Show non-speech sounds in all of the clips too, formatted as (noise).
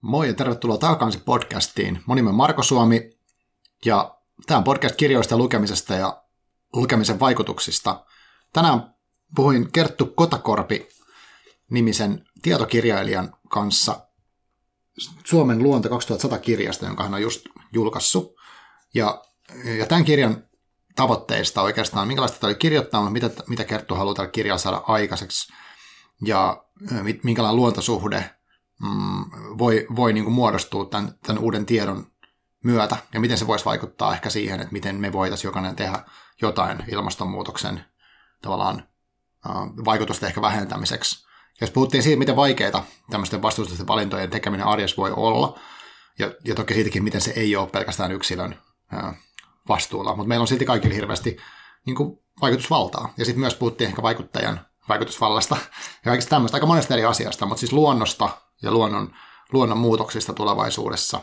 Moi ja tervetuloa Taakansi podcastiin. Mun nimi on Marko Suomi ja tämä on podcast kirjoista lukemisesta ja lukemisen vaikutuksista. Tänään puhuin Kerttu Kotakorpi nimisen tietokirjailijan kanssa Suomen luonto 2100 kirjasta, jonka hän on just julkaissut. Ja, ja tämän kirjan tavoitteista oikeastaan, minkälaista tämä oli kirjoittaa, mitä, mitä Kerttu haluaa tällä kirjalla saada aikaiseksi ja minkälainen luontosuhde mm, voi, voi niin kuin muodostua tämän, tämän uuden tiedon myötä, ja miten se voisi vaikuttaa ehkä siihen, että miten me voitaisiin jokainen tehdä jotain ilmastonmuutoksen tavallaan vaikutusten ehkä vähentämiseksi. Jos puhuttiin siitä, miten vaikeita tämmöisten vastuullisten valintojen tekeminen arjessa voi olla, ja, ja toki siitäkin, miten se ei ole pelkästään yksilön uh, vastuulla, mutta meillä on silti kaikille hirveästi niin kuin, vaikutusvaltaa. Ja sitten myös puhuttiin ehkä vaikuttajan vaikutusvallasta ja kaikista tämmöistä, aika monesta eri asiasta, mutta siis luonnosta ja luonnon, luonnon muutoksista tulevaisuudessa.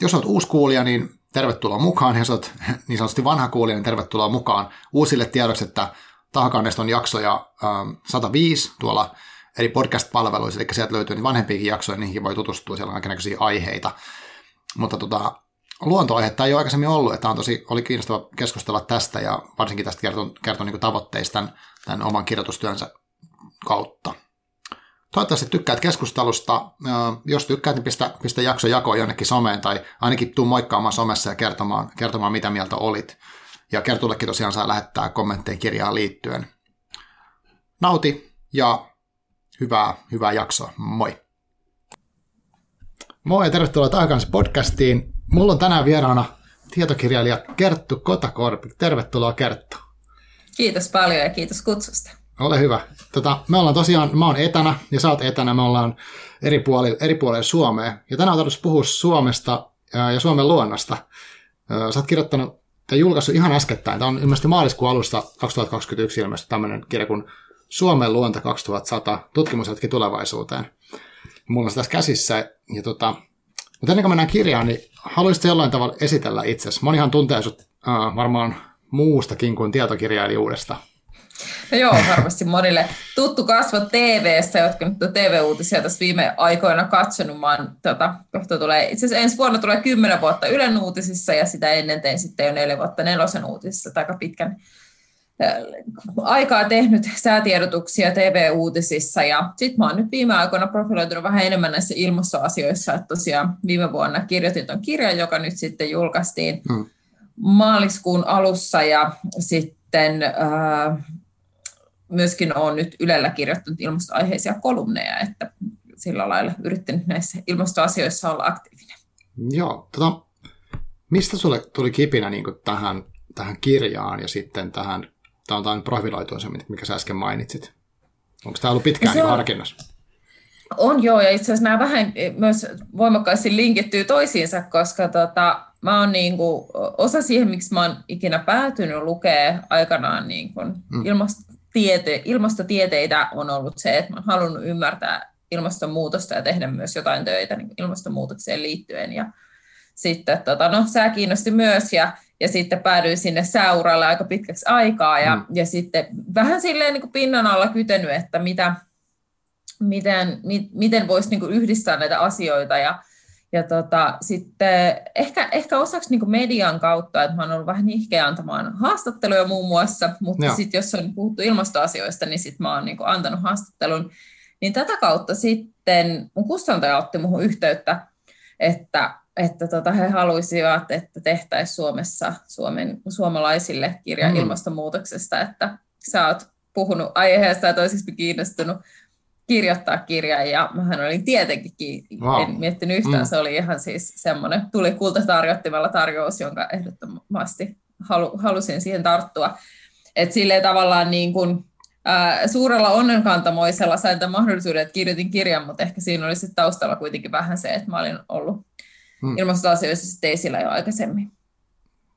Jos olet uusi kuulija, niin tervetuloa mukaan. Jos olet (laughs) niin sanotusti vanha kuulija, niin tervetuloa mukaan uusille tiedoksi, että Tahakannesta on jaksoja 105 tuolla eri podcast-palveluissa, eli sieltä löytyy niin vanhempiakin jaksoja, niihin voi tutustua, siellä on kaikenlaisia aiheita. Mutta tota, luontoaihetta ei ole aikaisemmin ollut, että on tosi, oli kiinnostava keskustella tästä ja varsinkin tästä kertoa, kertoa niin tavoitteista tämän, tämän oman kirjoitustyönsä kautta. Toivottavasti tykkäät keskustelusta. Jos tykkäät, niin pistä, pistä jakso jakoon jonnekin someen tai ainakin tuu moikkaamaan somessa ja kertomaan, kertomaan mitä mieltä olit. Ja Kertullekin tosiaan saa lähettää kommentteja kirjaan liittyen. Nauti ja hyvää, hyvää jaksoa. Moi! Moi ja tervetuloa takaisin podcastiin. Mulla on tänään vieraana tietokirjailija Kerttu Kotakorpi. Tervetuloa Kerttu. Kiitos paljon ja kiitos kutsusta. Ole hyvä. Tota, me ollaan tosiaan, mä oon etänä ja sä oot etänä, me ollaan eri puolilla, eri puolilla Suomea. Ja tänään on tarkoitus puhua Suomesta ja Suomen luonnosta. Sä oot kirjoittanut tai julkaissut ihan äskettäin, tämä on ilmeisesti maaliskuun alusta 2021 ilmeisesti tämmöinen kirja kuin Suomen luonto 2100, tutkimushetki tulevaisuuteen. Mulla on se tässä käsissä. Ja tota, mutta ennen kuin mennään kirjaan, niin haluaisitko jollain tavalla esitellä itsesi? Monihan tuntee sut äh, varmaan muustakin kuin tietokirjailijuudesta. No joo, varmasti monille tuttu kasvo TV-stä, jotka nyt on TV-uutisia tässä viime aikoina katsonut. Mä oon, tota, kohta tulee, itse asiassa ensi vuonna tulee kymmenen vuotta Ylen uutisissa ja sitä ennen tein sitten jo neljä vuotta Nelosen uutisissa, aika pitkän aikaa tehnyt säätiedotuksia TV-uutisissa ja sitten mä oon nyt viime aikoina profiloitunut vähän enemmän näissä ilmastoasioissa, että tosiaan viime vuonna kirjoitin tuon kirjan, joka nyt sitten julkaistiin hmm. maaliskuun alussa ja sitten äh, myöskin olen nyt Ylellä kirjoittanut ilmastoaiheisia kolumneja, että sillä lailla yrittänyt näissä ilmastoasioissa olla aktiivinen. Joo, tota, mistä sulle tuli kipinä niin tähän, tähän kirjaan ja sitten tähän Tämä on tämä profiloitu se, mikä sä äsken mainitsit. Onko tämä ollut pitkään niin harkinnassa? On joo, ja itse asiassa nämä vähän myös voimakkaasti linkittyy toisiinsa, koska tota, mä oon niin kuin, osa siihen, miksi mä oon ikinä päätynyt lukea aikanaan niin kuin mm. Ilmastotiete, ilmastotieteitä, on ollut se, että oon halunnut ymmärtää ilmastonmuutosta ja tehdä myös jotain töitä niin ilmastonmuutokseen liittyen. Ja sitten, tota, no, sää kiinnosti myös, ja ja sitten päädyin sinne sääuralle aika pitkäksi aikaa ja, mm. ja sitten vähän silleen niin kuin pinnan alla kytenyt, että mitä, miten, mi, miten voisi niin kuin yhdistää näitä asioita ja, ja tota, sitten ehkä, ehkä osaksi niin median kautta, että mä oon ollut vähän ihkeä antamaan haastatteluja muun muassa, mutta sitten jos on puhuttu ilmastoasioista, niin sitten mä oon niin antanut haastattelun, niin tätä kautta sitten mun kustantaja otti muuhun yhteyttä, että että tota, he haluaisivat, että tehtäisiin Suomessa Suomen, suomalaisille kirja mm. ilmastonmuutoksesta, että sä oot puhunut aiheesta ja toiseksi kiinnostunut kirjoittaa kirjaa, ja mähän olin tietenkin, wow. en miettinyt yhtään, mm. se oli ihan siis semmoinen, tuli kultatarjottimella tarjous, jonka ehdottomasti halu, halusin siihen tarttua. Että silleen tavallaan niin kuin, ää, suurella onnenkantamoisella sain tämän mahdollisuuden, että kirjoitin kirjan, mutta ehkä siinä oli sitten taustalla kuitenkin vähän se, että mä olin ollut hmm. ilmastoasioissa sitten esillä jo aikaisemmin.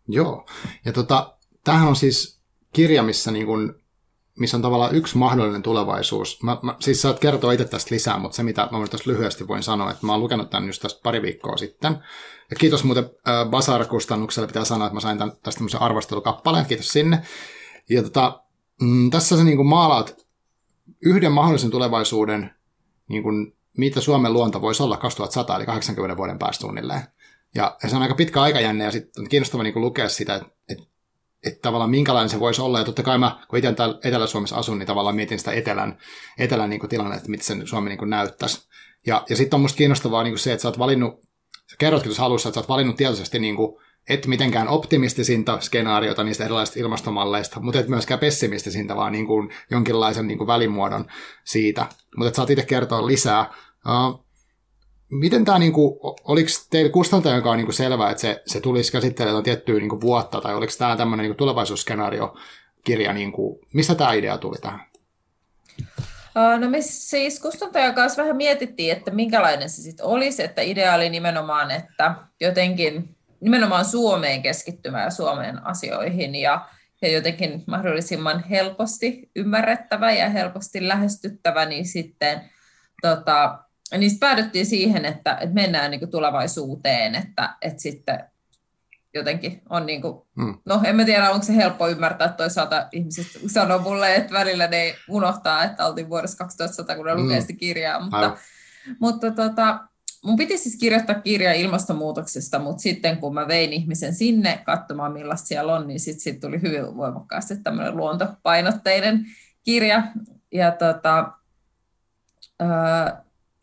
Joo, ja tota, tämähän on siis kirja, missä, niin kun, missä on tavallaan yksi mahdollinen tulevaisuus. Mä, mä, siis saat kertoa itse tästä lisää, mutta se mitä mä tästä lyhyesti voin sanoa, että mä oon lukenut tämän just tästä pari viikkoa sitten. Ja kiitos muuten Basar-kustannukselle, pitää sanoa, että mä sain tämän, tästä tämmöisen arvostelukappaleen, kiitos sinne. Ja tota, mm, tässä sä niin maalaat yhden mahdollisen tulevaisuuden niin kun mitä Suomen luonto voisi olla 2100, eli 80 vuoden päästä suunnilleen. Ja, se on aika pitkä aikajänne, ja sitten on kiinnostava niin lukea sitä, että et, et tavallaan minkälainen se voisi olla. Ja totta kai mä, kun itse täällä Etelä-Suomessa asun, niin tavallaan mietin sitä etelän, etelän niin tilannetta, että mitä se Suomi niin näyttäisi. Ja, ja sitten on musta kiinnostavaa niin se, että sä oot valinnut, sä kerrotkin tuossa alussa, että sä oot valinnut tietoisesti niin kuin, et mitenkään optimistisinta skenaariota niistä erilaisista ilmastomalleista, mutta et myöskään pessimistisintä, vaan niin kuin jonkinlaisen niin kuin välimuodon siitä. Mutta saat itse kertoa lisää. Uh, miten tämä, niin kuin, oliko teille kustantajan joka on niin kuin selvää, että se, se tulisi käsittelemään tiettyä niin kuin vuotta, tai oliko tämä tämmöinen niin tulevaisuusskenaariokirja, niin kuin, mistä tämä idea tuli tähän? No me siis kustantajan kanssa vähän mietittiin, että minkälainen se sitten olisi, että idea oli nimenomaan, että jotenkin nimenomaan Suomeen keskittymään ja Suomeen asioihin ja, ja jotenkin mahdollisimman helposti ymmärrettävä ja helposti lähestyttävä, niin sitten tota, niistä päädyttiin siihen, että, että mennään niin kuin tulevaisuuteen, että, että sitten jotenkin on niin kuin, hmm. no en mä tiedä, onko se helppo ymmärtää, toisaalta ihmiset sanoo mulle, että välillä ne unohtaa, että oltiin vuodessa 2100, kun ne hmm. lukee sitä kirjaa, mutta, mutta tota, mun piti siis kirjoittaa kirja ilmastonmuutoksesta, mutta sitten kun mä vein ihmisen sinne katsomaan, millaista siellä on, niin sitten sit tuli hyvin voimakkaasti tämmöinen luontopainotteinen kirja. Ja tota, öö,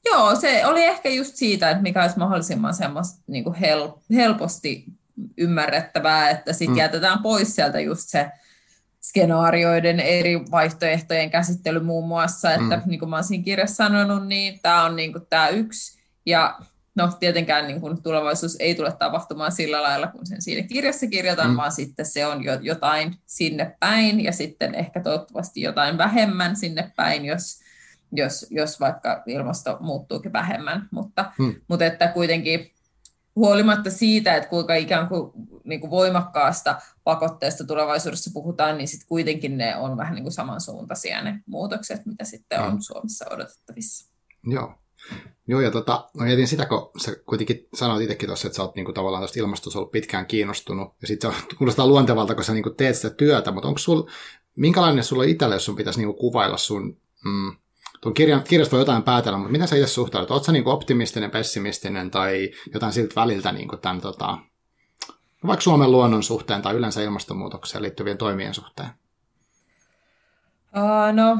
joo, se oli ehkä just siitä, että mikä olisi mahdollisimman semmoista niin kuin hel, helposti ymmärrettävää, että sitten mm. jätetään pois sieltä just se skenaarioiden eri vaihtoehtojen käsittely muun muassa, että mm. niin kuin mä siinä kirjassa sanonut, niin tämä on niin kuin tämä yksi ja no tietenkään niin kuin tulevaisuus ei tule tapahtumaan sillä lailla, kun sen siinä kirjassa kirjataan, mm. vaan sitten se on jo jotain sinne päin ja sitten ehkä toivottavasti jotain vähemmän sinne päin, jos, jos, jos vaikka ilmasto muuttuukin vähemmän. Mutta, mm. mutta että kuitenkin huolimatta siitä, että kuinka ikään kuin, niin kuin voimakkaasta pakotteesta tulevaisuudessa puhutaan, niin sitten kuitenkin ne on vähän niin kuin samansuuntaisia ne muutokset, mitä sitten on mm. Suomessa odotettavissa. Joo. Joo, ja tota, mä mietin sitä, kun sä kuitenkin sanoit itsekin tuossa, että sä oot niinku tavallaan tuosta ilmastosta ollut pitkään kiinnostunut, ja sitten se kuulostaa luontevalta, kun sä niinku teet sitä työtä, mutta onko sul, minkälainen sulla itselle, jos sun pitäisi niinku kuvailla sun, mm, tuon kirjan, kirjasta voi jotain päätellä, mutta miten sä itse suhtaudut? Oletko sä niinku optimistinen, pessimistinen tai jotain siltä väliltä niinku tämän, tota, vaikka Suomen luonnon suhteen tai yleensä ilmastonmuutokseen liittyvien toimien suhteen? Uh, no,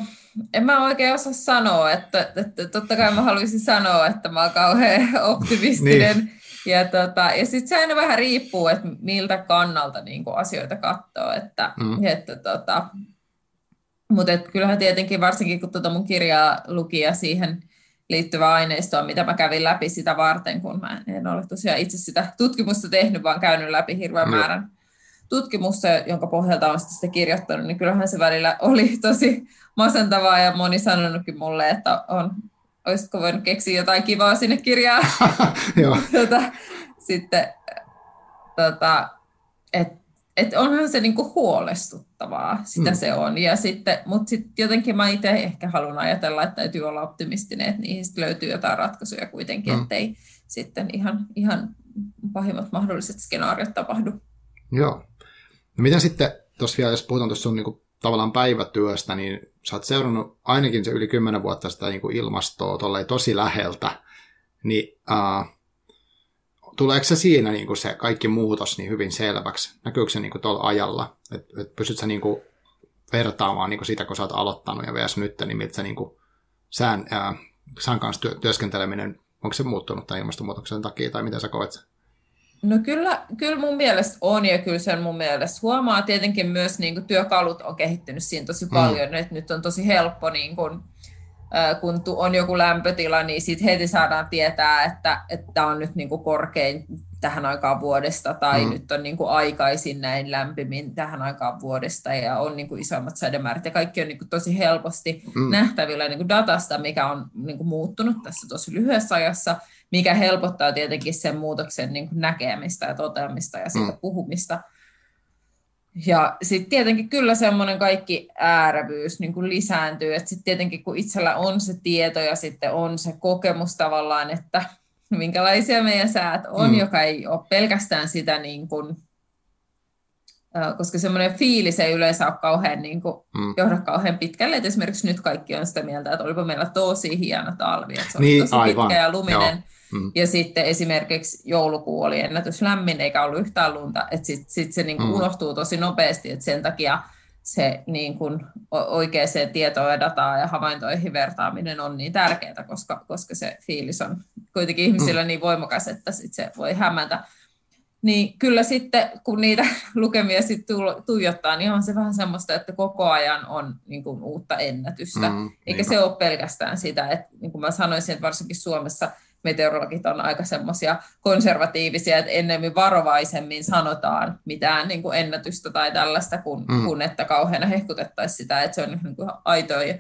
en mä oikein osaa sanoa, että, että totta kai mä haluaisin sanoa, että mä oon kauhean (laughs) optimistinen. niin. Ja, tota, ja sitten se aina vähän riippuu, että miltä kannalta niin asioita katsoo. Että, mm. että, tota, mutta kyllähän tietenkin varsinkin kun tuota mun kirjaa luki ja siihen liittyvää aineistoa, mitä mä kävin läpi sitä varten, kun mä en ole tosiaan itse sitä tutkimusta tehnyt, vaan käynyt läpi hirveän mm. määrän tutkimusta, jonka pohjalta olen sitä kirjoittanut, niin kyllähän se välillä oli tosi masentavaa ja moni sanonutkin mulle, että on, olisitko voinut keksiä jotain kivaa sinne kirjaan. (laughs) (laughs) tota, sitten, tota, et, et onhan se niinku huolestuttavaa, sitä mm. se on. Ja sitten, mutta sitten jotenkin mä itse ehkä haluan ajatella, että täytyy olla optimistinen, että niihin löytyy jotain ratkaisuja kuitenkin, mm. ettei sitten ihan, ihan pahimmat mahdolliset skenaariot tapahdu. Joo. No miten sitten, tuossa vielä, jos puhutaan tuossa sun niin kuin, tavallaan päivätyöstä, niin sä oot seurannut ainakin se yli kymmenen vuotta sitä niin kuin ilmastoa tosi läheltä, niin uh, tuleeko se siinä niin kuin se kaikki muutos niin hyvin selväksi? Näkyykö se niin kuin tuolla ajalla? Että et pystyt sä niin kuin vertaamaan niin kuin sitä, kun sä oot aloittanut ja vs. nyt, niin miltä se niin kuin sään, uh, sään kanssa työ, työskenteleminen, onko se muuttunut tämän ilmastonmuutoksen takia tai miten sä koet sen? No kyllä, kyllä mun mielestä on ja kyllä sen mun mielestä huomaa. Tietenkin myös niin kuin, työkalut on kehittynyt siinä tosi mm. paljon, mm. että nyt on tosi helppo, niin kuin, kun on joku lämpötila, niin sit heti saadaan tietää, että tämä on nyt niin kuin korkein tähän aikaan vuodesta tai mm. nyt on niin kuin aikaisin näin lämpimin tähän aikaan vuodesta ja on niin kuin isommat sademäärät ja kaikki on niin kuin tosi helposti mm. nähtävillä niin kuin datasta, mikä on niin kuin muuttunut tässä tosi lyhyessä ajassa mikä helpottaa tietenkin sen muutoksen niin kuin näkemistä ja toteamista ja siitä mm. puhumista. Ja sitten tietenkin kyllä semmoinen kaikki äärävyys niin kuin lisääntyy, että sitten tietenkin kun itsellä on se tieto ja sitten on se kokemus tavallaan, että (laughs) minkälaisia meidän säät on, mm. joka ei ole pelkästään sitä niin kuin, koska semmoinen fiilis ei yleensä ole kauhean, niin kuin, mm. johda kauhean pitkälle. Et esimerkiksi nyt kaikki on sitä mieltä, että olipa meillä tosi hieno talvi, että se oli niin, tosi aivan. pitkä ja luminen. Mm. Ja sitten esimerkiksi joulukuu oli ennätys lämmin, eikä ollut yhtään lunta, että sitten sit se niin kuin mm. unohtuu tosi nopeasti, että sen takia se niin kuin oikeaan tietoon ja dataan ja havaintoihin vertaaminen on niin tärkeää, koska, koska se fiilis on kuitenkin ihmisillä mm. niin voimakas, että sit se voi hämätä. Niin kyllä sitten, kun niitä (laughs) lukemia sitten tuijottaa, niin on se vähän semmoista, että koko ajan on niin kuin uutta ennätystä. Mm, Eikä niin. se ole pelkästään sitä, että niin kuin mä sanoisin, että varsinkin Suomessa – meteorologit on aika semmoisia konservatiivisia, että ennemmin varovaisemmin sanotaan mitään niin kuin ennätystä tai tällaista, kun, mm. kun että kauheana hehkutettaisiin sitä, että se on niin kuin aitoja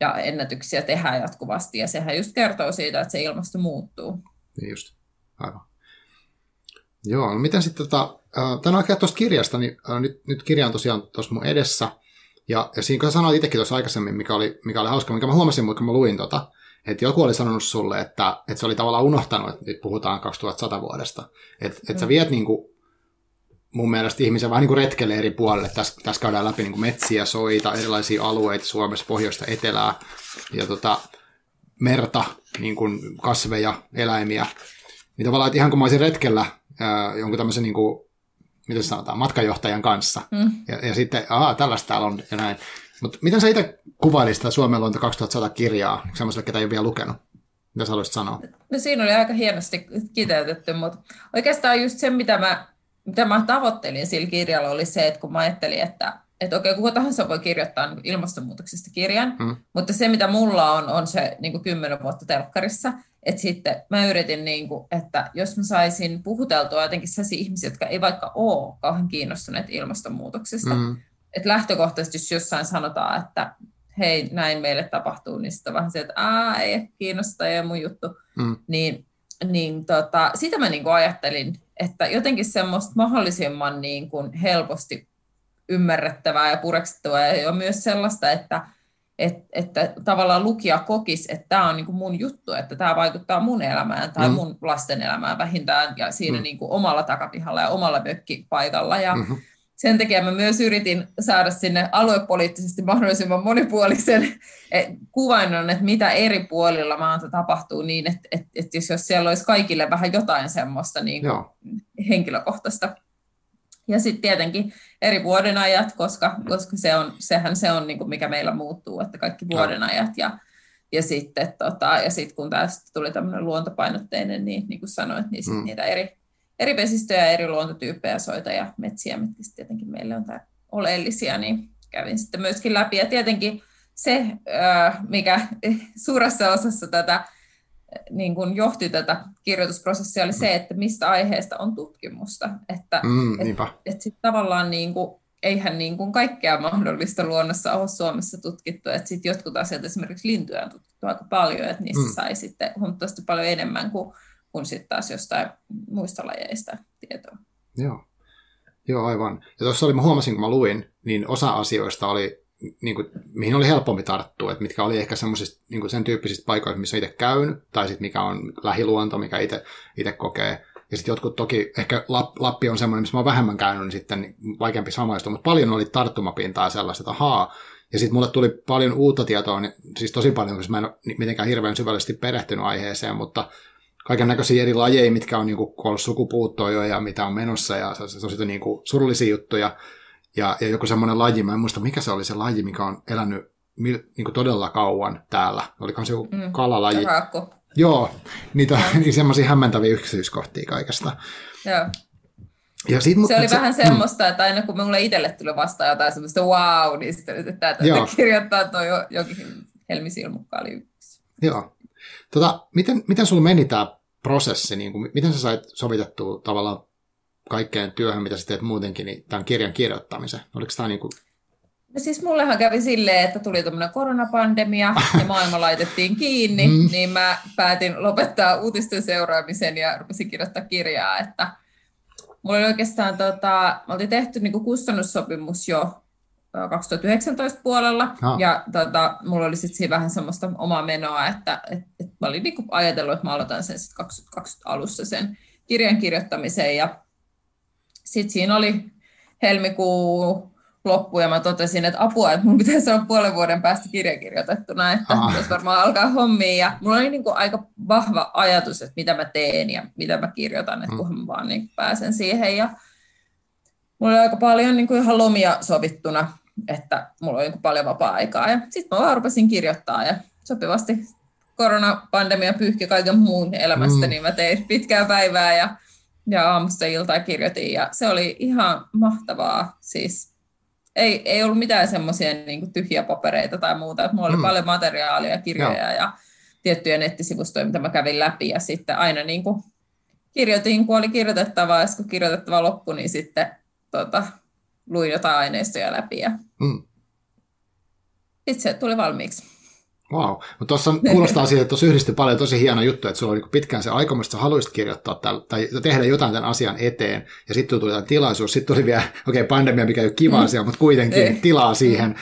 ja ennätyksiä tehdään jatkuvasti, ja sehän just kertoo siitä, että se ilmasto muuttuu. Niin just, aivan. Joo, no miten sitten, tota, tämä on tuosta kirjasta, niin nyt, nyt kirja on tosiaan tuossa mun edessä, ja, ja siinä kun sanoit itsekin tuossa aikaisemmin, mikä oli, mikä oli hauska, mikä mä huomasin, kun mä luin tota, että joku oli sanonut sulle, että, että se oli tavallaan unohtanut, että nyt puhutaan 2100 vuodesta. Että että mm. sä viet niin kuin, mun mielestä ihmisen vähän niin kuin retkelle eri puolelle. Tässä, tässä käydään läpi niin kuin metsiä, soita, erilaisia alueita Suomessa, pohjoista, etelää ja tota, merta, niin kuin kasveja, eläimiä. Niin tavallaan, että ihan kun mä olisin retkellä ää, jonkun tämmöisen niin kuin, miten sanotaan, matkajohtajan kanssa. Mm. Ja, ja sitten, aa, tällaista täällä on ja näin. Mutta miten sä itse kuvailisit sitä Suomen luonto 2100 kirjaa, semmoiselle, ketä ei ole vielä lukenut? Mitä sä haluaisit sanoa? No siinä oli aika hienosti kiteytetty, mutta oikeastaan just se, mitä mä, mitä mä tavoittelin sillä kirjalla, oli se, että kun mä ajattelin, että että okei, kuka tahansa voi kirjoittaa ilmastonmuutoksesta kirjan, mm. mutta se, mitä mulla on, on se niin kuin kymmenen vuotta telkkarissa, että sitten mä yritin, niin kuin, että jos mä saisin puhuteltua jotenkin sellaisia ihmisiä, jotka ei vaikka ole kauhean kiinnostuneet ilmastonmuutoksesta, mm että lähtökohtaisesti jos jossain sanotaan, että hei, näin meille tapahtuu, niin sitten vähän se, että Aa, ei kiinnosta, ei mun juttu. Mm. Niin, niin tota, sitä mä niin kuin ajattelin, että jotenkin semmoista mahdollisimman niin kuin helposti ymmärrettävää ja pureksettavaa ja myös sellaista, että, että, että tavallaan lukija kokisi, että tämä on niin kuin mun juttu, että tämä vaikuttaa mun elämään tai mm. mun lasten elämään vähintään ja siinä mm. niin kuin omalla takapihalla ja omalla mökkipaikalla. Ja, mm-hmm sen takia mä myös yritin saada sinne aluepoliittisesti mahdollisimman monipuolisen eh, kuvainnon, että mitä eri puolilla maata tapahtuu niin, että, että, että jos, jos siellä olisi kaikille vähän jotain semmoista niin kuin henkilökohtaista. Ja sitten tietenkin eri vuodenajat, koska, koska se on, sehän se on, niin kuin mikä meillä muuttuu, että kaikki vuodenajat ja, ja sitten tota, ja sit kun tästä tuli tämmöinen luontopainotteinen, niin niin kuin sanoit, niin sit mm. niitä eri, eri vesistöjä, eri luontotyyppejä, soita ja metsiä, mitkä tietenkin meille on tää oleellisia, niin kävin sitten myöskin läpi. Ja tietenkin se, mikä (laughs) suuressa osassa tätä niin kuin johti tätä kirjoitusprosessia, oli se, että mistä aiheesta on tutkimusta. Että mm, et, et sit tavallaan niin kuin, eihän niin kuin kaikkea mahdollista luonnossa ole Suomessa tutkittu. Että sit jotkut asiat, esimerkiksi lintuja on tutkittu aika paljon, että niissä mm. sai sitten huomattavasti paljon enemmän kuin kuin sitten taas jostain muista lajeista tietoa. Joo, Joo aivan. Ja tuossa oli, mä huomasin, kun mä luin, niin osa asioista oli, niin kuin, mihin oli helpompi tarttua, että mitkä oli ehkä semmoisista niin sen tyyppisistä paikoista, missä itse käynyt, tai sitten mikä on lähiluonto, mikä itse kokee. Ja sitten jotkut toki, ehkä Lappi on semmoinen, missä mä oon vähemmän käynyt, niin sitten vaikeampi samaistua, mutta paljon oli tarttumapintaa sellaista, että ahaa, ja sitten mulle tuli paljon uutta tietoa, niin, siis tosi paljon, koska mä en ole mitenkään hirveän syvällisesti perehtynyt aiheeseen, mutta kaiken näköisiä eri lajeja, mitkä on niin kuin, ollut sukupuuttoa jo ja mitä on menossa ja se, se on sitten niin kuin, surullisia juttuja. Ja, ja joku semmoinen laji, mä en muista mikä se oli se laji, mikä on elänyt niin kuin todella kauan täällä. Oliko se joku mm, kalalaji? Raakko. Joo, niitä, (laughs) niin semmoisia hämmentäviä yksityiskohtia kaikesta. Joo. Ja sit, se oli se, vähän semmoista, mm. että aina kun mulle itselle tuli vastaan jotain semmoista wow, niin sitten että (laughs) kirjoittaa tuo jokin Helmi Silmukka oli yksi. Joo. Tota, miten, miten sulla meni tämä prosessi, niin kuin, miten sä sait sovitettua tavallaan kaikkeen työhön, mitä sä teet muutenkin, niin tämän kirjan kirjoittamisen? Oliko tämä niin kuin... No siis mullehan kävi silleen, että tuli tämmöinen koronapandemia ja maailma laitettiin kiinni, mm. niin mä päätin lopettaa uutisten seuraamisen ja rupesin kirjoittaa kirjaa, että mulla oli oikeastaan, tota, me oltiin tehty niin kustannussopimus jo 2019 puolella, no. ja tota, mulla oli sitten siinä vähän semmoista omaa menoa, että et, et mä olin niinku ajatellut, että mä aloitan sen sitten 2020 alussa sen kirjan kirjoittamisen, ja sitten siinä oli helmikuu loppu ja mä totesin, että apua, että mun pitäisi olla puolen vuoden päästä kirja kirjoitettuna, että ah. pitäisi varmaan alkaa hommia. Ja mulla oli niin kuin aika vahva ajatus, että mitä mä teen ja mitä mä kirjoitan, että mm. kunhan mä vaan niin pääsen siihen. Ja mulla oli aika paljon niin kuin ihan lomia sovittuna, että mulla oli niin kuin paljon vapaa-aikaa. Ja sitten mä vaan rupesin kirjoittaa ja sopivasti koronapandemia pyyhki kaiken muun elämästä, mm. niin mä tein pitkää päivää ja, ja aamusta iltaa kirjoitin ja se oli ihan mahtavaa. Siis ei, ei ollut mitään semmoisia niin tyhjiä papereita tai muuta. Että mulla oli mm. paljon materiaalia, kirjoja ja. ja tiettyjä nettisivustoja, mitä mä kävin läpi. Ja sitten aina niin kuin kirjoitin, kun oli kirjoitettavaa, ja kun kirjoitettava loppu, niin sitten tota, luin jotain aineistoja läpi. Ja mm. Sitten se tuli valmiiksi. Wow. Mutta tuossa kuulostaa siitä, että tuossa yhdistyi paljon tosi hieno juttu, että sulla oli pitkään se aikomus, että sä haluaisit kirjoittaa täl, tai tehdä jotain tämän asian eteen, ja sitten tuli tämä tilaisuus, sitten tuli vielä, okei, okay, pandemia, mikä ei ole kiva mm. asia, mutta kuitenkin ei. tilaa siihen,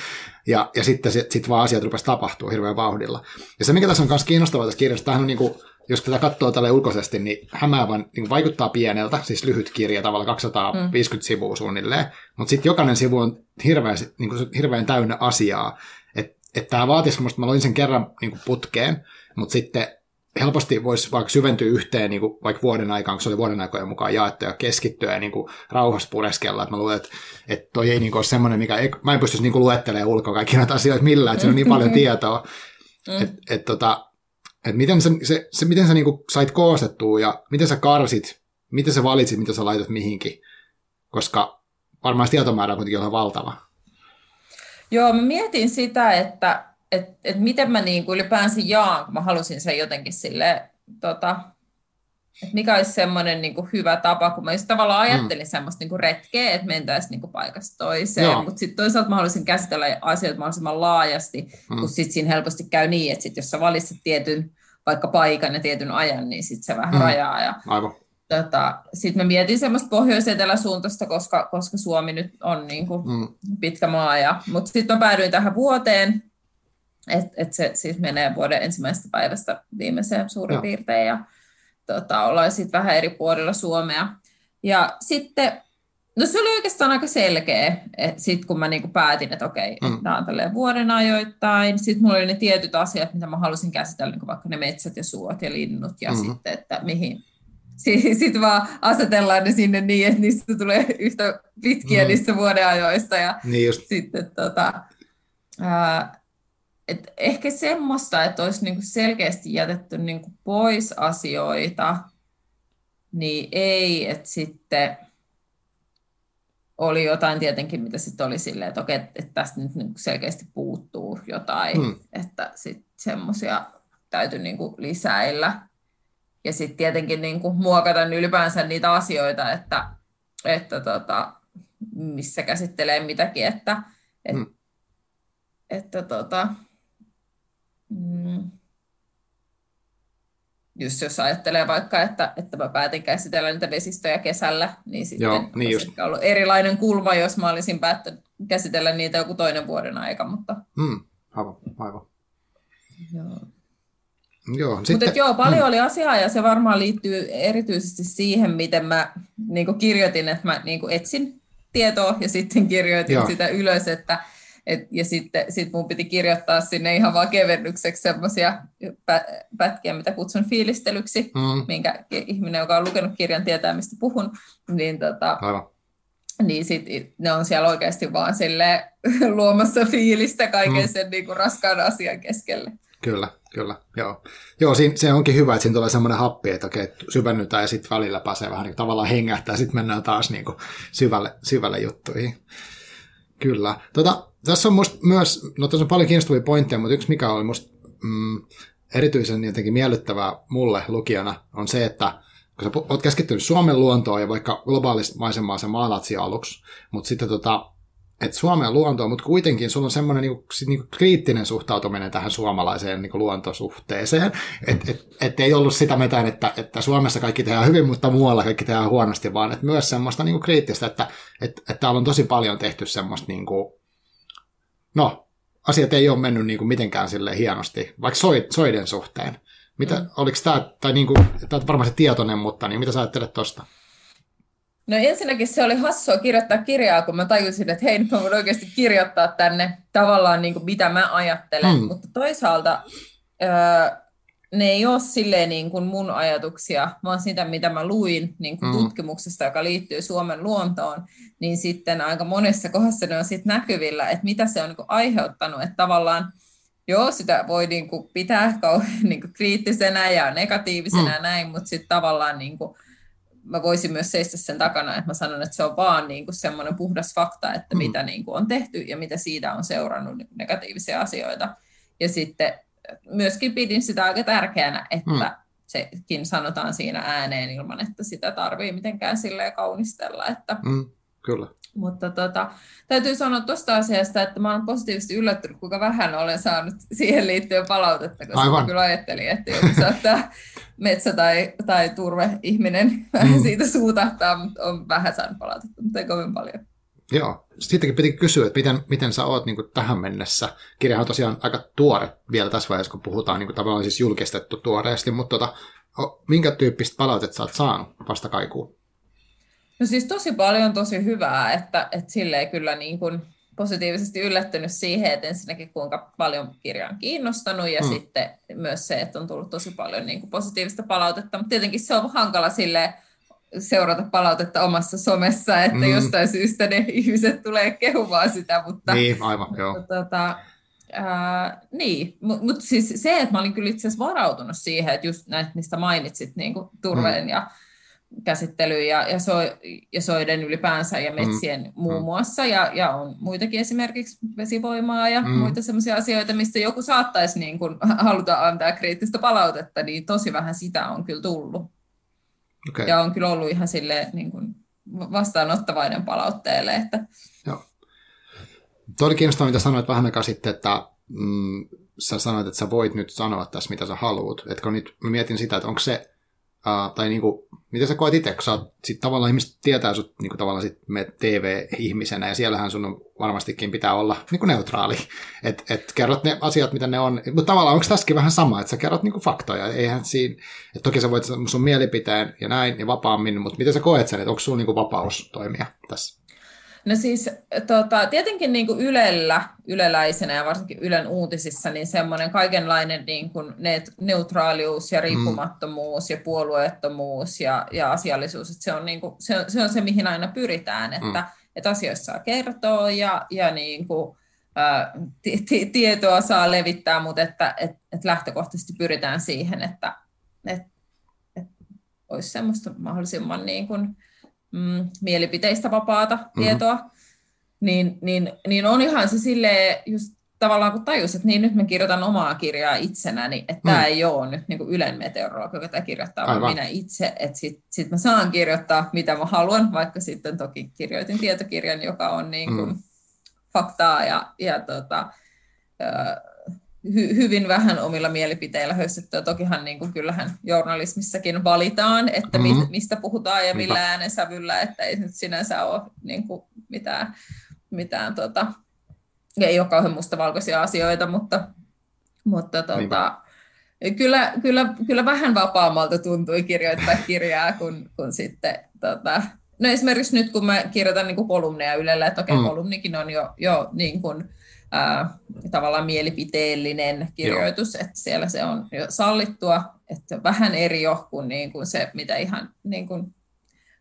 ja, ja sitten sit, sit vaan asiat rupesi tapahtua hirveän vauhdilla. Ja se, mikä tässä on myös kiinnostavaa tässä kirjassa, tämähän on niin kuin, jos tätä katsoo tälle ulkoisesti, niin hämäävän niin vaikuttaa pieneltä, siis lyhyt kirja, tavallaan 250 mm. sivua suunnilleen, mutta sitten jokainen sivu on hirveän, niin kuin, hirveän täynnä asiaa, että tämä vaatii semmoista, mä loin sen kerran niin kuin putkeen, mutta sitten helposti voisi vaikka syventyä yhteen niin kuin vaikka vuoden aikaan, kun se oli vuoden aikojen mukaan jaettu ja keskittyä ja niin kuin rauhassa pureskella. Että mä luulen, että, että toi ei niin kuin ole semmoinen, mikä ei, mä en pystyisi niin kuin luettelemaan ulkoa kaikki näitä asioita millään, että siinä on niin paljon (laughs) tietoa. Mm. Että et, tota, et miten sä, se, se, miten sä niin kuin sait koostettua ja miten sä karsit, miten sä valitsit, mitä sä laitat mihinkin, koska varmaan tietomäärä on kuitenkin valtava. Joo, mä mietin sitä, että et, et miten mä niin kuin ylipäänsä jaan, kun mä halusin sen jotenkin sille, tota, että mikä olisi semmoinen niin kuin hyvä tapa, kun mä just tavallaan mm. ajattelin mm. semmoista niin kuin retkeä, että mentäisiin niin kuin paikasta toiseen, mutta sitten toisaalta mä haluaisin käsitellä asioita mahdollisimman laajasti, mm. kun sitten siinä helposti käy niin, että sit jos sä valitset tietyn vaikka paikan ja tietyn ajan, niin sitten se vähän mm. rajaa. Ja, Aivan tota, sitten mä mietin semmoista pohjois-eteläsuuntaista, koska, koska Suomi nyt on niin kuin mm. pitkä maa. Ja, mutta sitten mä päädyin tähän vuoteen, että et se siis menee vuoden ensimmäisestä päivästä viimeiseen suurin Joo. piirtein. Ja tota, ollaan sitten vähän eri puolilla Suomea. Ja sitten, no se oli oikeastaan aika selkeä, sitten kun mä niinku päätin, että okei, mm. tämä on tälleen vuoden ajoittain. Sitten mulla oli ne tietyt asiat, mitä mä halusin käsitellä, niin vaikka ne metsät ja suot ja linnut ja mm. sitten, että mihin, (laughs) sitten vaan asetellaan ne sinne niin, että niistä tulee yhtä pitkiä mm. niistä vuodenajoista. Ja niin just. sitten tota, ää, et ehkä semmoista, että olisi niinku selkeästi jätetty niinku pois asioita, niin ei, että sitten oli jotain tietenkin, mitä sitten oli silleen, että okei, että tästä nyt niinku selkeästi puuttuu jotain, mm. että sitten semmoisia täytyy niinku lisäillä ja sitten tietenkin niin kuin muokata ylipäänsä niitä asioita, että, että tota, missä käsittelee mitäkin, että, et, hmm. että tota, mm, just jos ajattelee vaikka, että, että mä päätin käsitellä niitä vesistöjä kesällä, niin sitten Joo, niin olisi ollut erilainen kulma, jos mä olisin päättänyt käsitellä niitä joku toinen vuoden aika. Mutta... Hmm, aivan, aivan. Joo. Joo, sitten, Mutta joo, paljon mm. oli asiaa ja se varmaan liittyy erityisesti siihen, miten mä niin kirjoitin, että mä niin etsin tietoa ja sitten kirjoitin joo. sitä ylös, että et, ja sitten sit mun piti kirjoittaa sinne ihan vaan kevennykseksi semmoisia pätkiä, mitä kutsun fiilistelyksi, mm. minkä ihminen, joka on lukenut kirjan, tietää, mistä puhun, niin, tota, niin sit, ne on siellä oikeasti vaan sille (laughs) luomassa fiilistä kaiken mm. sen niin kuin raskaan asian keskelle. Kyllä, kyllä. Joo, joo siinä, se onkin hyvä, että siinä tulee semmoinen happi, että okei, syvennytään ja sitten välillä pääsee vähän niin tavallaan hengähtää ja sitten mennään taas niin kuin syvälle, syvälle juttuihin. Kyllä. Tota, tässä on musta myös, no tässä on paljon kiinnostavia pointteja, mutta yksi mikä oli musta mm, erityisen jotenkin miellyttävää mulle lukijana on se, että kun sä oot keskittynyt Suomen luontoon ja vaikka globaalista maisemaa sä maalaat aluksi, mutta sitten tota, että Suomen luontoa, mutta kuitenkin sulla on semmoinen niinku, niinku kriittinen suhtautuminen tähän suomalaiseen niinku luontosuhteeseen, että et, et ei ollut sitä mitään, että, että Suomessa kaikki tehdään hyvin, mutta muualla kaikki tehdään huonosti, vaan että myös semmoista niinku kriittistä, että et, et täällä on tosi paljon tehty semmoista, niinku, no, asiat ei ole mennyt niinku mitenkään sille hienosti, vaikka soiden suhteen. Mitä, mm. oliko tämä, tai niinku, tämä on varmaan se tietoinen, mutta niin mitä sä ajattelet tuosta? No ensinnäkin se oli hassua kirjoittaa kirjaa, kun mä tajusin, että hei, nyt mä voin oikeasti kirjoittaa tänne tavallaan niin kuin mitä mä ajattelen, mm. mutta toisaalta öö, ne ei ole silleen niin kuin mun ajatuksia, vaan sitä, mitä mä luin niin kuin mm. tutkimuksesta, joka liittyy Suomen luontoon, niin sitten aika monessa kohdassa ne on sitten näkyvillä, että mitä se on niin kuin aiheuttanut, että tavallaan joo, sitä voi niin kuin pitää (laughs) kauhean niin kuin kriittisenä ja negatiivisena mm. ja näin, mutta sitten tavallaan niin kuin, mä voisin myös seistä sen takana, että mä sanon, että se on vaan niin kuin semmoinen puhdas fakta, että mm. mitä niin kuin on tehty ja mitä siitä on seurannut niin negatiivisia asioita. Ja sitten myöskin pidin sitä aika tärkeänä, että mm. sekin sanotaan siinä ääneen ilman, että sitä tarvii mitenkään silleen kaunistella. Että... Mm, kyllä. Mutta tota, täytyy sanoa tuosta asiasta, että mä olen positiivisesti yllättynyt, kuinka vähän olen saanut siihen liittyen palautetta, koska Aivan. mä kyllä ajattelin, että joku saattaa (laughs) metsä- tai, tai turve-ihminen mm. (laughs) siitä suutahtaa, mutta on vähän saanut palautetta, mutta ei kovin paljon. Joo. Sittenkin piti kysyä, että miten, miten sä oot niin kuin tähän mennessä. Kirja on tosiaan aika tuore vielä tässä vaiheessa, kun puhutaan niin kuin tavallaan siis julkistettu tuoreesti, mutta tota, minkä tyyppistä palautetta sä oot saanut vastakaikuun? No siis tosi paljon tosi hyvää, että, että silleen kyllä niin kuin positiivisesti yllättynyt siihen, että ensinnäkin kuinka paljon kirja on kiinnostanut ja mm. sitten myös se, että on tullut tosi paljon niin kuin positiivista palautetta, mutta tietenkin se on hankala silleen, seurata palautetta omassa somessa, että mm. jostain syystä ne ihmiset tulee kehumaan sitä, mutta... Niin, aivan, joo. Mutta, tota, ää, niin, mutta mut siis se, että mä olin kyllä itse asiassa varautunut siihen, että just näitä, mistä mainitsit, niin kuin turveen mm. ja käsittely ja, ja, so, ja soiden ylipäänsä ja metsien mm. muun mm. muassa, ja, ja on muitakin esimerkiksi vesivoimaa ja mm. muita sellaisia asioita, mistä joku saattaisi niin kuin, haluta antaa kriittistä palautetta, niin tosi vähän sitä on kyllä tullut. Okay. Ja on kyllä ollut ihan sille niin kuin vastaanottavainen palautteelle. Että... Joo. Tuo oli kiinnostavaa, mitä sanoit vähän aikaa sitten, että mm, sä sanoit, että sä voit nyt sanoa tässä, mitä sä haluat. Etkö nyt, mä mietin sitä, että onko se Uh, tai niinku, miten sä koet itse, kun sä oot, sit tavallaan ihmiset tietää sut niinku tavallaan sit me TV-ihmisenä, ja siellähän sun on, varmastikin pitää olla niinku neutraali, että et kerrot ne asiat, mitä ne on, mutta tavallaan onko tässäkin vähän sama, että sä kerrot niinku faktoja, eihän siinä, että toki sä voit sun mielipiteen ja näin, ja vapaammin, mutta miten sä koet sen, että onko sulla niinku vapaus toimia tässä? No siis tota, tietenkin niin kuin Ylellä, yleläisenä ja varsinkin Ylen uutisissa, niin semmoinen kaikenlainen niin kuin neutraalius ja mm. riippumattomuus mm. ja puolueettomuus ja, ja asiallisuus, että se on, niin kuin, se, on, se on se, mihin aina pyritään, että, mm. että asioissa saa kertoa ja, ja niin kuin, ä, t- tietoa saa levittää, mutta että et, et lähtökohtaisesti pyritään siihen, että et, et olisi semmoista mahdollisimman niin kuin, mm, mielipiteistä vapaata mm-hmm. tietoa, niin, niin, niin on ihan se silleen just tavallaan kun tajus, että niin nyt mä kirjoitan omaa kirjaa itsenäni, että mm. tämä ei ole nyt niin kuin Ylen meteorologi, joka tämä kirjoittaa, vaan minä itse, että sitten sit mä saan kirjoittaa mitä mä haluan, vaikka sitten toki kirjoitin tietokirjan, joka on niin kuin mm. faktaa ja, ja tota, hy, hyvin vähän omilla mielipiteillä höystettyä. Tokihan niin kuin, kyllähän journalismissakin valitaan, että mm-hmm. mistä puhutaan ja millä äänensävyllä, että ei nyt sinänsä ole niin kuin, mitään, mitään tota, ei ole kauhean mustavalkoisia asioita, mutta, mutta tota, kyllä, kyllä, kyllä vähän vapaammalta tuntui kirjoittaa kirjaa kuin, kuin sitten tota, No esimerkiksi nyt, kun mä kirjoitan niin kuin kolumneja Ylellä, että okei, okay, mm. kolumnikin on jo, jo niin kuin, ää, tavallaan mielipiteellinen kirjoitus, Joo. että siellä se on jo sallittua, että vähän eri jo kuin, niin kuin se, mitä ihan niin kuin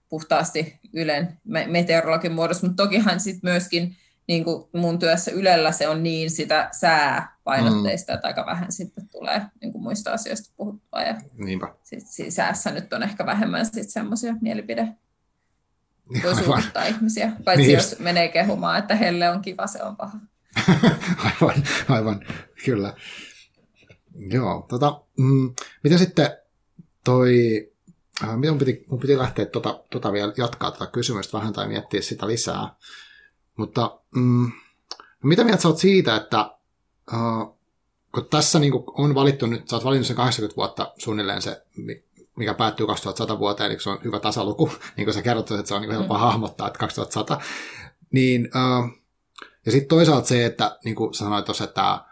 puhtaasti Ylen meteorologin muodossa, mutta tokihan sitten myöskin niin kuin mun työssä Ylellä se on niin sitä sääpainotteista, mm. että aika vähän sitten tulee niin kuin muista asioista puhuttua. Ja Niinpä. Sit, säässä nyt on ehkä vähemmän sitten semmoisia mielipide voi ihmisiä, paitsi niin jos menee kehumaan, että helle on kiva, se on paha. (laughs) aivan, aivan, kyllä. Joo, tota, mm, miten sitten toi, äh, mun, piti, mun piti lähteä tota, tota vielä jatkaa tätä kysymystä vähän tai miettiä sitä lisää, mutta mm, mitä mieltä sä oot siitä, että äh, kun tässä niin on valittu nyt, sä oot valinnut sen 80 vuotta suunnilleen se, mikä päättyy 2100 vuoteen, eli se on hyvä tasaluku, (laughs) niin kuin sä kerrot, että se on niin helppo mm. hahmottaa, että 2100, niin äh, ja sitten toisaalta se, että niin kuin sanoit tuossa, että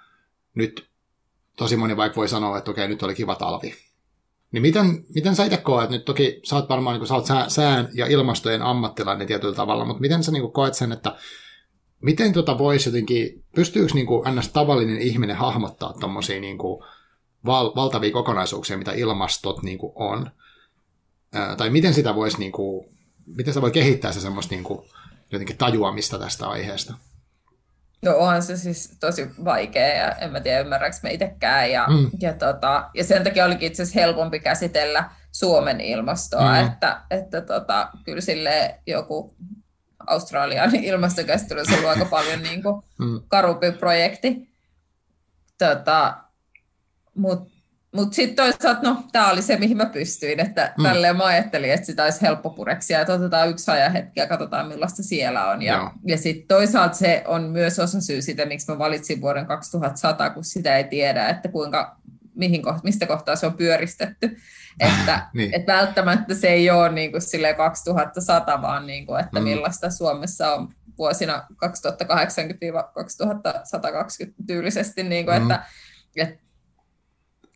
nyt tosi moni vaikka voi sanoa, että okei, nyt oli kiva talvi. Niin miten, miten sä itse koet, nyt toki sä oot varmaan, niin sä oot sään ja ilmastojen ammattilainen tietyllä tavalla, mutta miten sä niin kuin, koet sen, että miten tota voisi jotenkin, pystyykö niin kuin, ns. tavallinen ihminen hahmottaa tuommoisia niin kuin, val, valtavia kokonaisuuksia, mitä ilmastot niin kuin, on? Ää, tai miten sitä voisi, niin kuin, miten sitä voi kehittää se semmoista niin kuin, jotenkin tajuamista tästä aiheesta? No onhan se siis tosi vaikea ja en mä tiedä ymmärränkö me itsekään. Ja, mm. ja, tota, ja sen takia olikin itse asiassa helpompi käsitellä Suomen ilmastoa, mm. että, että tota, kyllä sille joku Australian (laughs) ilmastokäsittely on ollut aika paljon niin kuin mm. karumpi projekti. Tota, Mutta mutta sitten toisaalta, no, tämä oli se, mihin mä pystyin, että mm. tälleen mä ajattelin, että sitä olisi helppo pureksia, että otetaan yksi hetki ja katsotaan, millaista siellä on. Ja, ja sitten toisaalta se on myös osa syy sitä, miksi mä valitsin vuoden 2100, kun sitä ei tiedä, että kuinka, mihin, mistä kohtaa se on pyöristetty. (laughs) Että niin. et välttämättä se ei ole niin kuin 2100, vaan niin kuin, että mm. millaista Suomessa on vuosina 2080-2120 tyylisesti, niin kuin, mm. että, että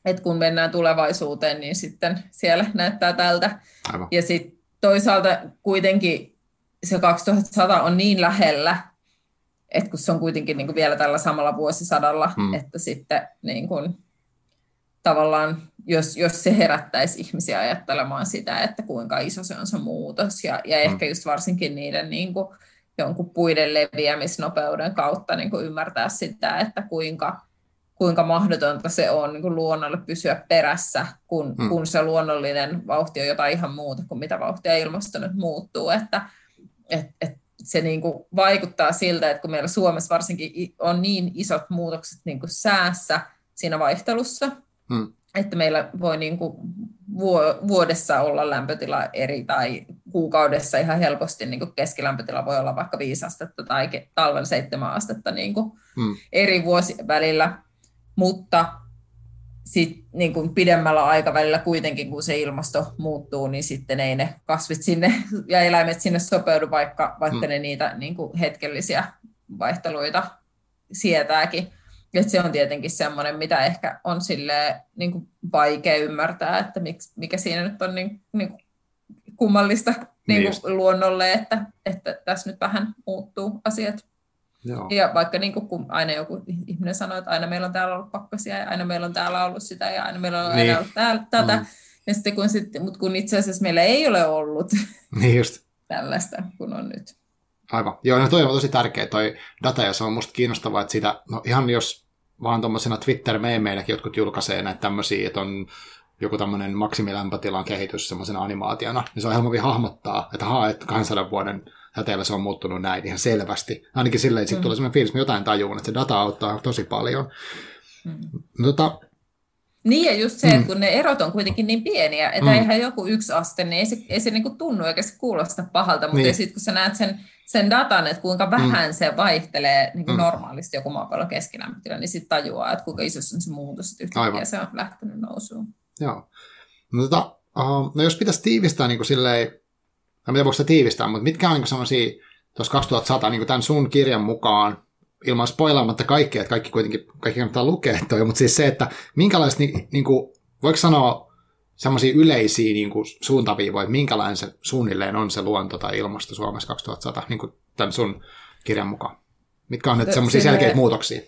että kun mennään tulevaisuuteen, niin sitten siellä näyttää tältä. Aivan. Ja sitten toisaalta kuitenkin se 2100 on niin lähellä, että kun se on kuitenkin niin kuin vielä tällä samalla vuosisadalla, hmm. että sitten niin kuin, tavallaan, jos, jos se herättäisi ihmisiä ajattelemaan sitä, että kuinka iso se on se muutos, ja, ja hmm. ehkä just varsinkin niiden niin kuin, jonkun puiden leviämisnopeuden kautta niin kuin ymmärtää sitä, että kuinka kuinka mahdotonta se on niin kuin luonnolle pysyä perässä, kun, hmm. kun se luonnollinen vauhti on jotain ihan muuta kuin mitä vauhtia ilmasto nyt muuttuu. Että et, et se niin kuin vaikuttaa siltä, että kun meillä Suomessa varsinkin on niin isot muutokset niin kuin säässä siinä vaihtelussa, hmm. että meillä voi niin kuin vuodessa olla lämpötila eri tai kuukaudessa ihan helposti niin kuin keskilämpötila voi olla vaikka 5 astetta tai talven 7 astetta niin kuin hmm. eri vuosien välillä mutta sit, niin kuin pidemmällä aikavälillä kuitenkin, kun se ilmasto muuttuu, niin sitten ei ne kasvit sinne (laughs) ja eläimet sinne sopeudu, vaikka, vaikka mm. ne niitä niin kuin hetkellisiä vaihteluita sietääkin. Et se on tietenkin semmoinen, mitä ehkä on sille niin kuin vaikea ymmärtää, että miksi, mikä siinä nyt on niin, niin kuin kummallista niin kuin niin luonnolle, että, että tässä nyt vähän muuttuu asiat. Joo. Ja vaikka niin kuin, kun aina joku ihminen sanoo, että aina meillä on täällä ollut pakkasia ja aina meillä on täällä ollut sitä ja aina meillä on niin. aina ollut täällä, tätä. Mm. Ja sitten kun, sitten, mutta kun itse asiassa meillä ei ole ollut (laughs) niin just. tällaista kun on nyt. Aivan. Joo, no toi on tosi tärkeä toi data ja se on musta kiinnostavaa, että sitä, no ihan jos vaan tuommoisena Twitter-meemeinäkin jotkut julkaisee näitä tämmöisiä, että on joku tämmöinen maksimilämpötilan kehitys semmoisena animaationa, niin se on helpompi hahmottaa, että haa, että 200 vuoden säteellä se on muuttunut näin ihan selvästi. Ainakin silleen, että sitten mm. tulee sellainen fiilis, että jotain tajuun, että se data auttaa tosi paljon. Mm. No, tota, niin ja just se, mm. että kun ne erot on kuitenkin niin pieniä, että mm. eihän joku yksi aste, niin ei se, ei se niinku tunnu eikä se kuulosta pahalta, mutta niin. sitten kun sä näet sen, sen datan, että kuinka mm. vähän mm. se vaihtelee niin kuin mm. normaalisti joku maapallon keskilämpötila, niin sitten tajuaa, että kuinka iso on se muutos, että yhtäkkiä se on lähtenyt nousuun. Joo. No, tota, uh, no jos pitäisi tiivistää niin kuin silleen, en voiko sitä tiivistää, mutta mitkä on niin sellaisia, tuossa 2100, niin tämän sun kirjan mukaan, ilman spoilaamatta kaikkea, että kaikki kuitenkin kaikki kannattaa lukea toi, mutta siis se, että minkälaista, niin, niin kuin, voiko sanoa semmoisia yleisiä niin kuin suuntaviivoja, että minkälainen se suunnilleen on se luonto tai ilmasto Suomessa 2100, niin kuin tämän sun kirjan mukaan? Mitkä on nyt semmoisia selkeitä muutoksia?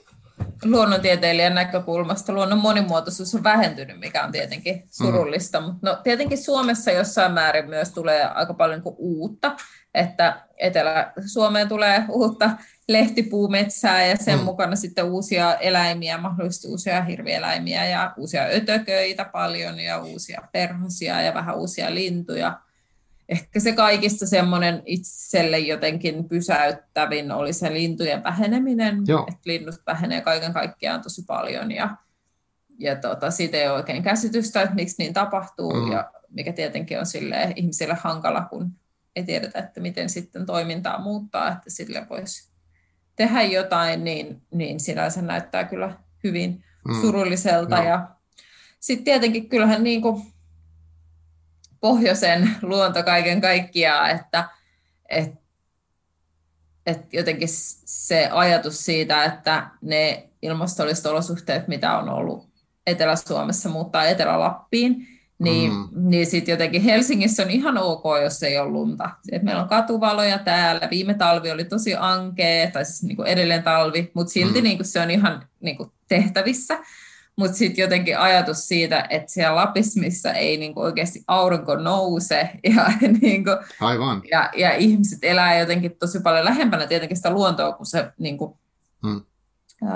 Luonnontieteilijän näkökulmasta luonnon monimuotoisuus on vähentynyt, mikä on tietenkin surullista. Mm. Mutta no, tietenkin Suomessa jossain määrin myös tulee aika paljon kuin uutta, että Etelä-Suomeen tulee uutta lehtipuumetsää ja sen mm. mukana sitten uusia eläimiä, mahdollisesti uusia hirvieläimiä ja uusia ötököitä paljon ja uusia perhosia ja vähän uusia lintuja ehkä se kaikista semmoinen itselle jotenkin pysäyttävin oli se lintujen väheneminen, Joo. että linnut vähenee kaiken kaikkiaan tosi paljon ja, ja tota, siitä ei ole oikein käsitystä, että miksi niin tapahtuu mm. ja mikä tietenkin on sille ihmisille hankala, kun ei tiedetä, että miten sitten toimintaa muuttaa, että sille voisi tehdä jotain, niin, niin sinänsä näyttää kyllä hyvin mm. surulliselta. No. Ja sitten tietenkin kyllähän niin kuin pohjoisen luonto kaiken kaikkiaan, että et, et jotenkin se ajatus siitä, että ne ilmastolliset olosuhteet, mitä on ollut Etelä-Suomessa, muuttaa Etelä-Lappiin, Niin, mm. niin sitten jotenkin Helsingissä on ihan ok, jos ei ole lunta. Et meillä on katuvaloja täällä. Viime talvi oli tosi ankea, tai siis niin kuin edelleen talvi, mutta silti mm. niin kuin se on ihan niin kuin tehtävissä. Mutta sitten jotenkin ajatus siitä, että siellä Lapissa, missä ei niin kuin oikeasti aurinko nouse ja, (laughs) niin kuin, Aivan. Ja, ja ihmiset elää jotenkin tosi paljon lähempänä tietenkin sitä luontoa, kun se niin kuin, mm.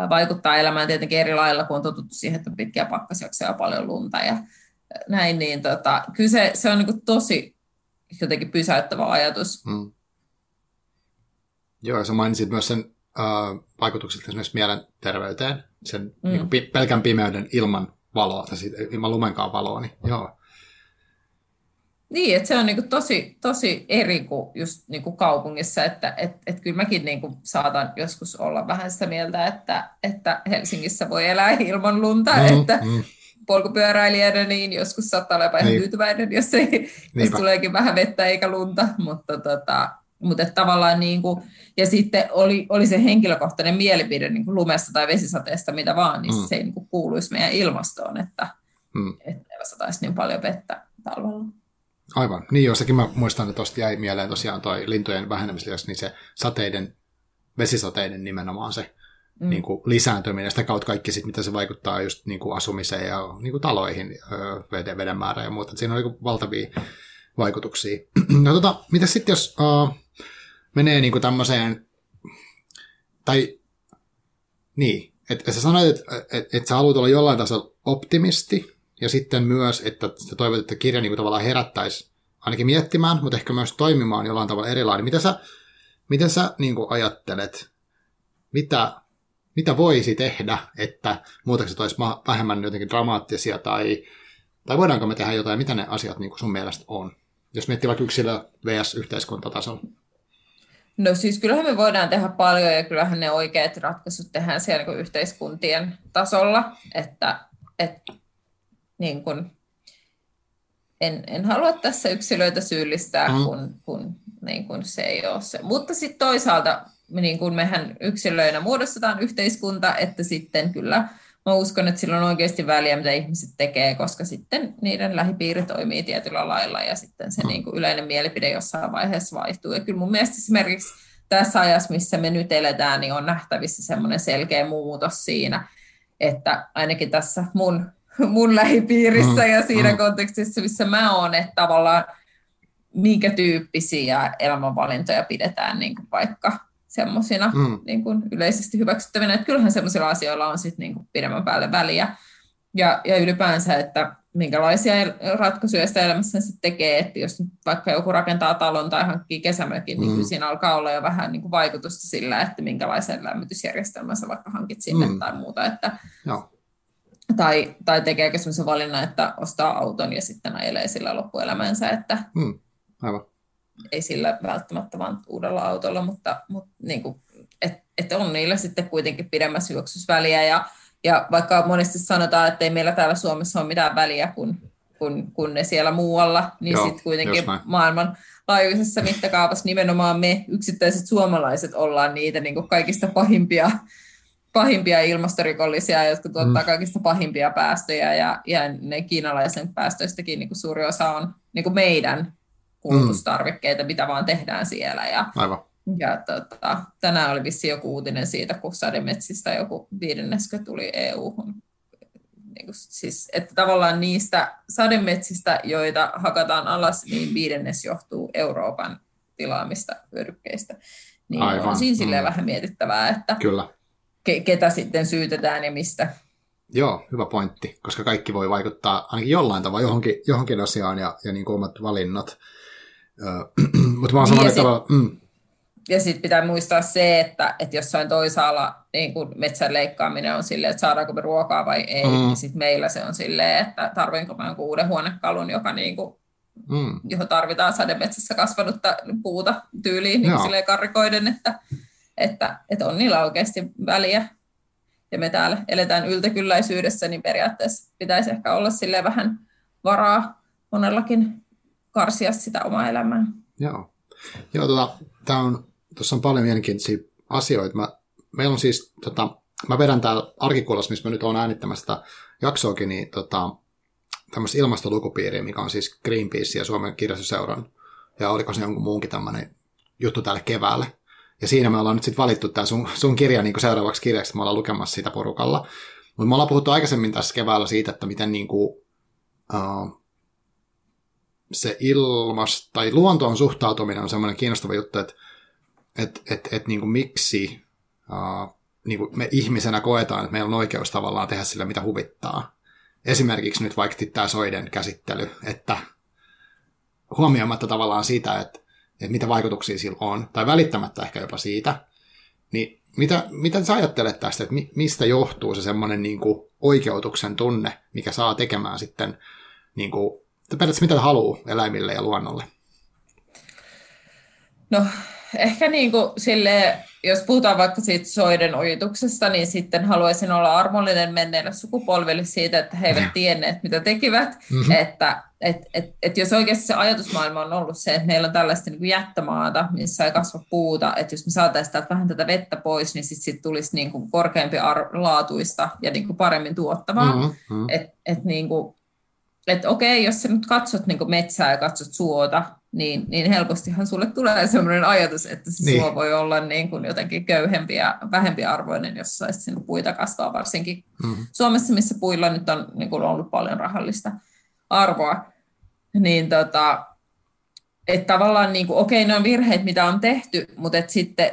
vaikuttaa elämään tietenkin eri lailla, kun on totuttu siihen, että on pitkiä pakkasjaksoja ja paljon lunta ja näin, niin tota, kyllä se, se on niin kuin tosi jotenkin pysäyttävä ajatus. Mm. Joo, ja sä mainitsit myös sen äh, vaikutukset esimerkiksi mielenterveyteen, sen mm. niin kuin, pelkän pimeyden ilman valoa, tai siitä, ilman lumenkaan valoa, niin joo. Niin, että se on niinku tosi, tosi eri kuin just niinku kaupungissa, että et, et kyllä mäkin niinku saatan joskus olla vähän sitä mieltä, että, että Helsingissä voi elää ilman lunta, mm, että mm. polkupyöräilijänä niin joskus saattaa olla jopa ihan niin. tyytyväinen, jos, ei, jos tuleekin vähän vettä eikä lunta, mutta tota, mutta tavallaan niin kuin, ja sitten oli, oli se henkilökohtainen mielipide niin kuin lumesta tai vesisateesta, mitä vaan, niin mm. se ei niin kuin kuuluisi meidän ilmastoon, että mm. ei sataisi niin paljon vettä talvella. Aivan. Niin jossakin mä muistan, että tuosta jäi mieleen tosiaan toi lintujen vähenemislisäksi, niin se sateiden, vesisateiden nimenomaan se mm. niin kuin lisääntyminen, sitä kautta kaikki sit, mitä se vaikuttaa just niin kuin asumiseen ja niin kuin taloihin, veden, veden määrä ja muuta. Siinä on niin valtavia vaikutuksia. (clears throat) No tota, mitä sitten jos uh, menee niin kuin tämmöiseen, tai niin, että et sä sanoit, että et, et sä haluat olla jollain tasolla optimisti, ja sitten myös, että sä toivot, että kirja niin kuin tavallaan herättäisi ainakin miettimään, mutta ehkä myös toimimaan jollain tavalla erilainen. Mitä sä, miten sä niin kuin ajattelet, mitä, mitä voisi tehdä, että muutokset olisi vähemmän jotenkin dramaattisia, tai, tai voidaanko me tehdä jotain, mitä ne asiat niin kuin sun mielestä on? Jos miettii vaikka yksilö vs. yhteiskuntatasolla. No siis kyllähän me voidaan tehdä paljon ja kyllähän ne oikeat ratkaisut tehdään siellä niin yhteiskuntien tasolla, että, että niin kuin, en, en halua tässä yksilöitä syyllistää, mm. kun, kun niin kuin se ei ole se. Mutta sitten toisaalta niin kuin mehän yksilöinä muodostetaan yhteiskunta, että sitten kyllä mä uskon, että sillä on oikeasti väliä, mitä ihmiset tekee, koska sitten niiden lähipiiri toimii tietyllä lailla ja sitten se mm. niin kuin yleinen mielipide jossain vaiheessa vaihtuu. Ja kyllä mun mielestä esimerkiksi tässä ajassa, missä me nyt eletään, niin on nähtävissä semmoinen selkeä muutos siinä, että ainakin tässä mun, mun lähipiirissä mm. ja siinä mm. kontekstissa, missä mä oon, että tavallaan minkä tyyppisiä elämänvalintoja pidetään niin kuin vaikka semmoisina mm. niin kuin yleisesti hyväksyttävinä, että kyllähän semmoisilla asioilla on sitten niin kuin pidemmän päälle väliä. Ja, ja ylipäänsä, että minkälaisia ratkaisuja sitä elämässä sitten tekee, että jos vaikka joku rakentaa talon tai hankkii kesämökin, niin mm. niin siinä alkaa olla jo vähän niin kuin vaikutusta sillä, että minkälaisen lämmitysjärjestelmän sä vaikka hankit sinne mm. tai muuta. Että, Joo. Tai, tai tekeekö sellaisen valinnan, että ostaa auton ja sitten ajelee sillä loppuelämänsä, että mm. Aivan ei sillä välttämättä vaan uudella autolla, mutta, mutta niin kuin, et, et on niillä sitten kuitenkin pidemmässä juoksusväliä. Ja, ja vaikka monesti sanotaan, että ei meillä täällä Suomessa ole mitään väliä, kun, kun, kun ne siellä muualla, niin sitten kuitenkin maailman laajuisessa mittakaavassa nimenomaan me yksittäiset suomalaiset ollaan niitä niin kuin kaikista pahimpia, pahimpia ilmastorikollisia, jotka tuottaa mm. kaikista pahimpia päästöjä, ja, ja ne kiinalaisen päästöistäkin niin kuin suuri osa on niin kuin meidän kulutustarvikkeita, mm. mitä vaan tehdään siellä. Ja, Aivan. ja tota, tänään oli vissi joku uutinen siitä, kun sademetsistä joku viidenneskö tuli EU-hun. Niin kuin, siis, että tavallaan niistä sademetsistä, joita hakataan alas, niin viidennes johtuu Euroopan tilaamista hyödykkeistä. Niin Aivan. on siinä silleen mm. vähän mietittävää, että Kyllä. Ke- ketä sitten syytetään ja mistä. Joo, hyvä pointti, koska kaikki voi vaikuttaa ainakin jollain tavalla johonkin, johonkin asiaan ja, ja niin kuin omat valinnat. (clears throat) Mutta mä oon niin tavalla... Mm. Ja sitten pitää muistaa se, että, että jossain toisaalla niin kun metsän leikkaaminen on silleen, että saadaanko me ruokaa vai ei, mm. niin sitten meillä se on silleen, että tarvinko mä jonkun uuden huonekalun, joka niin kuin, mm. johon tarvitaan sademetsässä kasvanutta puuta tyyliin niin silleen karrikoiden, että, että, että on niillä oikeasti väliä. Ja me täällä eletään yltäkylläisyydessä, niin periaatteessa pitäisi ehkä olla sille vähän varaa monellakin karsia sitä omaa elämää. Joo. Joo, tota, tää on, tuossa on paljon mielenkiintoisia asioita. Mä, meillä on siis, tota, mä vedän täällä arkikuulossa, missä mä nyt olen äänittämässä sitä jaksoakin, niin tota, tämmöistä ilmastolukupiiriä, mikä on siis Greenpeace ja Suomen kirjastoseuran, ja oliko se jonkun muunkin tämmöinen juttu tälle keväälle. Ja siinä me ollaan nyt sitten valittu tämä sun, sun kirja niin seuraavaksi kirjaksi, me ollaan lukemassa sitä porukalla. Mutta me ollaan puhuttu aikaisemmin tässä keväällä siitä, että miten niin kuin, uh, se ilmas, tai luontoon suhtautuminen on semmoinen kiinnostava juttu, että et, et, et, niin miksi uh, niin kuin me ihmisenä koetaan, että meillä on oikeus tavallaan tehdä sille, mitä huvittaa. Esimerkiksi nyt vaikka tämä soiden käsittely, että huomioimatta tavallaan sitä, että, että mitä vaikutuksia sillä on, tai välittämättä ehkä jopa siitä, niin mitä, mitä sä ajattelet tästä, että mistä johtuu se semmoinen niin oikeutuksen tunne, mikä saa tekemään sitten niin kuin, periaatteessa mitä haluaa eläimille ja luonnolle? No ehkä niin kuin sille, jos puhutaan vaikka siitä soiden ojituksesta, niin sitten haluaisin olla armollinen menneille sukupolville siitä, että he eivät tienneet, mitä tekivät. Mm-hmm. Että et, et, et jos oikeasti se ajatusmaailma on ollut se, että meillä on tällaista niin kuin jättömaata, missä ei kasva puuta, että jos me saataisiin täältä vähän tätä vettä pois, niin sitten sit tulisi niin kuin korkeampi ar- laatuista ja niin kuin paremmin tuottavaa. Mm-hmm. Että et niin kuin, että okei, jos sä nyt katsot niin metsää ja katsot suota, niin, niin helpostihan sulle tulee sellainen ajatus, että se niin. suo voi olla niin kuin jotenkin köyhempi ja vähempi arvoinen, jos saisi sinne puita kasvaa, varsinkin mm-hmm. Suomessa, missä puilla nyt on niin kuin ollut paljon rahallista arvoa. Niin tota, että tavallaan, niin kuin, okei, ne on virheet, mitä on tehty, mutta että sitten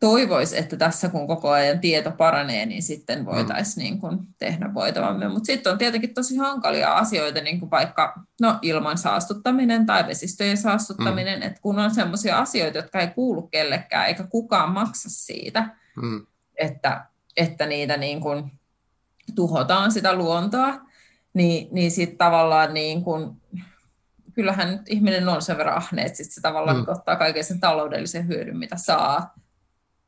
toivoisi, että tässä kun koko ajan tieto paranee, niin sitten mm. voitaisiin niin kuin tehdä voitavamme. Mutta sitten on tietenkin tosi hankalia asioita, niin kuin vaikka no, ilman saastuttaminen tai vesistöjen saastuttaminen, mm. että kun on sellaisia asioita, jotka ei kuulu kellekään, eikä kukaan maksa siitä, mm. että, että niitä niin kuin tuhotaan sitä luontoa, niin, niin sitten tavallaan niin kuin, kyllähän ihminen on sen verran ahne, että sit se tavallaan mm. ottaa kaiken sen taloudellisen hyödyn, mitä saa,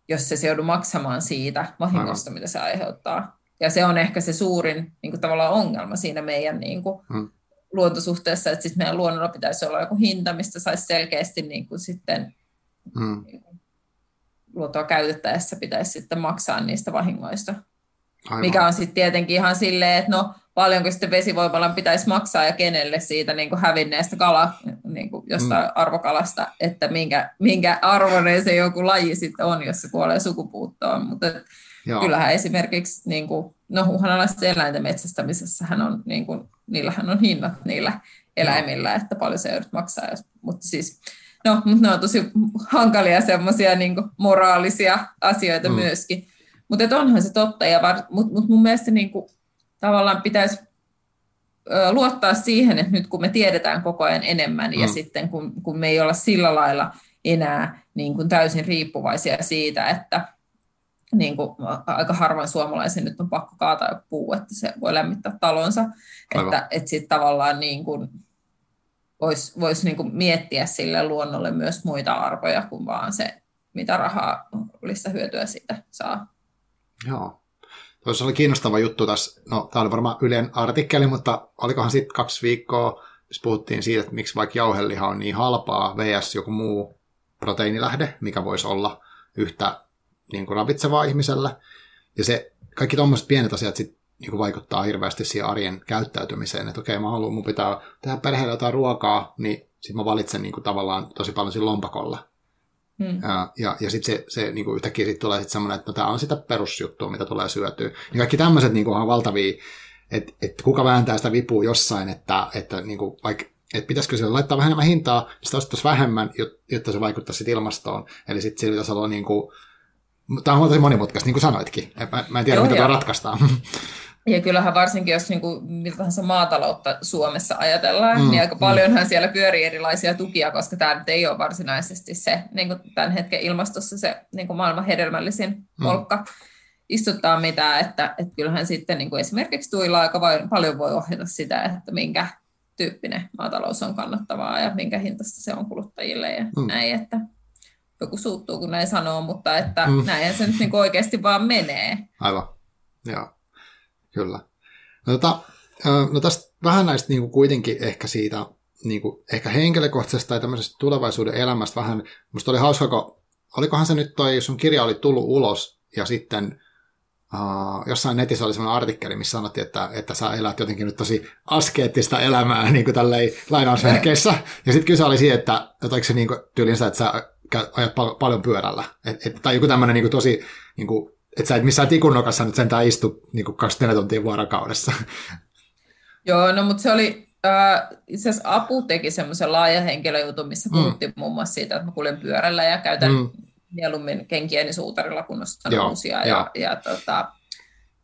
jos se, se joudu maksamaan siitä vahingosta, mitä se aiheuttaa. Ja se on ehkä se suurin niin kuin tavallaan ongelma siinä meidän niin kuin, hmm. luontosuhteessa, että sitten meidän luonnolla pitäisi olla joku hinta, mistä saisi selkeästi niin kuin sitten hmm. niin kuin, luontoa käytettäessä pitäisi sitten maksaa niistä vahingoista. Aivan. Mikä on sitten tietenkin ihan silleen, että no paljonko sitten vesivoimalan pitäisi maksaa ja kenelle siitä niin kuin hävinneestä kala, niin kuin jostain mm. arvokalasta, että minkä, minkä arvoinen se joku laji sitten on, jos se kuolee sukupuuttoon. Mutta kyllähän esimerkiksi niin kuin, no, uhanalaisten eläinten metsästämisessä hän on, niin kuin, niillähän on hinnat niillä eläimillä, että paljon se joudut maksaa. Jos, mutta siis, no, mutta ne on tosi hankalia semmoisia niin moraalisia asioita mm. myöskin. Mutta onhan se totta, mutta mut mun mielestä niin kuin, tavallaan pitäisi luottaa siihen, että nyt kun me tiedetään koko ajan enemmän mm. ja sitten kun, kun me ei olla sillä lailla enää niin kuin täysin riippuvaisia siitä, että niin kuin aika harvoin suomalaisen nyt on pakko kaataa puu, että se voi lämmittää talonsa, Aivan. että, että sitten tavallaan niin kuin voisi vois niin kuin miettiä sille luonnolle myös muita arvoja kuin vaan se, mitä rahaa olisi hyötyä siitä saa. Joo. Tuossa oli kiinnostava juttu tässä, no tämä oli varmaan Ylen artikkeli, mutta olikohan sitten kaksi viikkoa, jos puhuttiin siitä, että miksi vaikka jauheliha on niin halpaa vs. joku muu proteiinilähde, mikä voisi olla yhtä niin kuin ravitsevaa ihmiselle. Ja se, kaikki tuommoiset pienet asiat sit, niin kuin vaikuttaa hirveästi siihen arjen käyttäytymiseen, että okei, mä haluan, mun pitää tehdä perheelle jotain ruokaa, niin sitten mä valitsen niin kuin tavallaan tosi paljon siinä lompakolla. Hmm. Ja, ja, ja sitten se, se niin kuin yhtäkkiä sit tulee sit semmoinen, että no, tämä on sitä perusjuttua, mitä tulee syötyä. Niin kaikki tämmöiset niin on valtavia, että et kuka vääntää sitä vipua jossain, että, että niin kuin, vaikka että pitäisikö sille laittaa vähän enemmän hintaa, niin sitä ostettaisiin vähemmän, jotta se vaikuttaisi ilmastoon. Eli sitten sillä pitäisi olla niin kuin, tämä on tosi monimutkaista, niin kuin sanoitkin. Mä, mä en tiedä, Joo, mitä tämä ratkaistaan. (laughs) Ja kyllähän varsinkin, jos niin kuin, mitä tahansa maataloutta Suomessa ajatellaan, mm, niin aika mm. paljonhan mm. siellä pyörii erilaisia tukia, koska tämä nyt ei ole varsinaisesti se niin kuin tämän hetken ilmastossa se niin kuin maailman hedelmällisin mm. polkka istuttaa mitään, että, että kyllähän sitten niin kuin esimerkiksi tuilla aika paljon voi ohjata sitä, että minkä tyyppinen maatalous on kannattavaa ja minkä hintasta se on kuluttajille ja mm. näin, että joku suuttuu, kun näin sanoo, mutta että mm. näin se nyt niin oikeasti vaan menee. Aivan, joo. Kyllä. No, tota, no tästä vähän näistä niin kuin kuitenkin ehkä siitä niin kuin, ehkä henkilökohtaisesta tai tämmöisestä tulevaisuuden elämästä vähän, musta oli hauska, kun olikohan se nyt toi, sun kirja oli tullut ulos ja sitten Uh, jossain netissä oli sellainen artikkeli, missä sanottiin, että, että sä elät jotenkin nyt tosi askeettista elämää (laughs) niin kuin tälleen lainausmerkeissä. Ja sitten kyse oli siitä, että oliko se niin tyylin sitä, että sä ajat pal- paljon pyörällä. Et, et, tai joku tämmöinen niin tosi, niin kuin, että sä et missään tikunnokassa nyt sentään istu niin kuin 24 tuntia vuorokaudessa. Joo, no mutta se oli, äh, itse asiassa Apu teki semmoisen laajan henkilöjutun, missä mm. puhuttiin muun muassa siitä, että mä kuljen pyörällä ja käytän mm. mieluummin kenkiäni suutarilla, kun ostan Joo, uusia. Ja, ja, ja tota,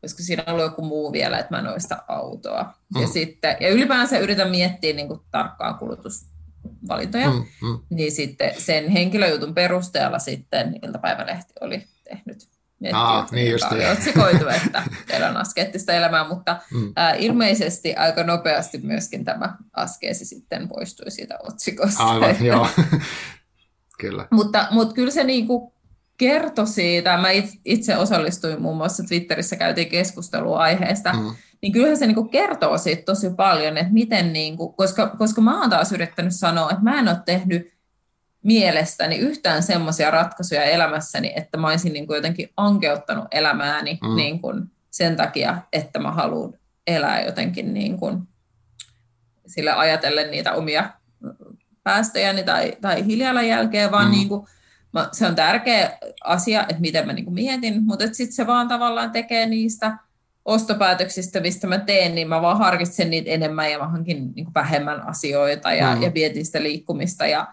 koska siinä on ollut joku muu vielä, että mä en oista autoa. Mm. Ja, sitten, ja ylipäänsä yritän miettiä niin kuin tarkkaa kulutusvalintoja, mm, mm. niin sitten sen henkilöjutun perusteella sitten iltapäivälehti oli tehnyt Aa, niin just oli otsikoitu, että teillä on askeettista elämää, mutta mm. ää, ilmeisesti aika nopeasti myöskin tämä askeesi sitten poistui siitä otsikosta. Aivan, (laughs) joo. kyllä. Mutta, mutta kyllä se niinku kertoi siitä, mä itse osallistuin muun muassa Twitterissä, käytiin keskustelua aiheesta, mm. niin kyllähän se niinku kertoo siitä tosi paljon, että miten, niinku, koska, koska mä oon taas yrittänyt sanoa, että mä en ole tehnyt mielestäni yhtään semmoisia ratkaisuja elämässäni, että mä olisin niin kuin jotenkin ankeuttanut elämääni mm. niin kuin sen takia, että mä haluan elää jotenkin niin kuin sille ajatellen niitä omia päästöjäni tai, tai hiilijalanjälkeä, vaan mm. niin kuin, mä, se on tärkeä asia, että miten mä niin kuin mietin, mutta sitten se vaan tavallaan tekee niistä ostopäätöksistä, mistä mä teen, niin mä vaan harkitsen niitä enemmän ja mä hankin niin kuin vähemmän asioita ja, mm. ja mietin sitä liikkumista ja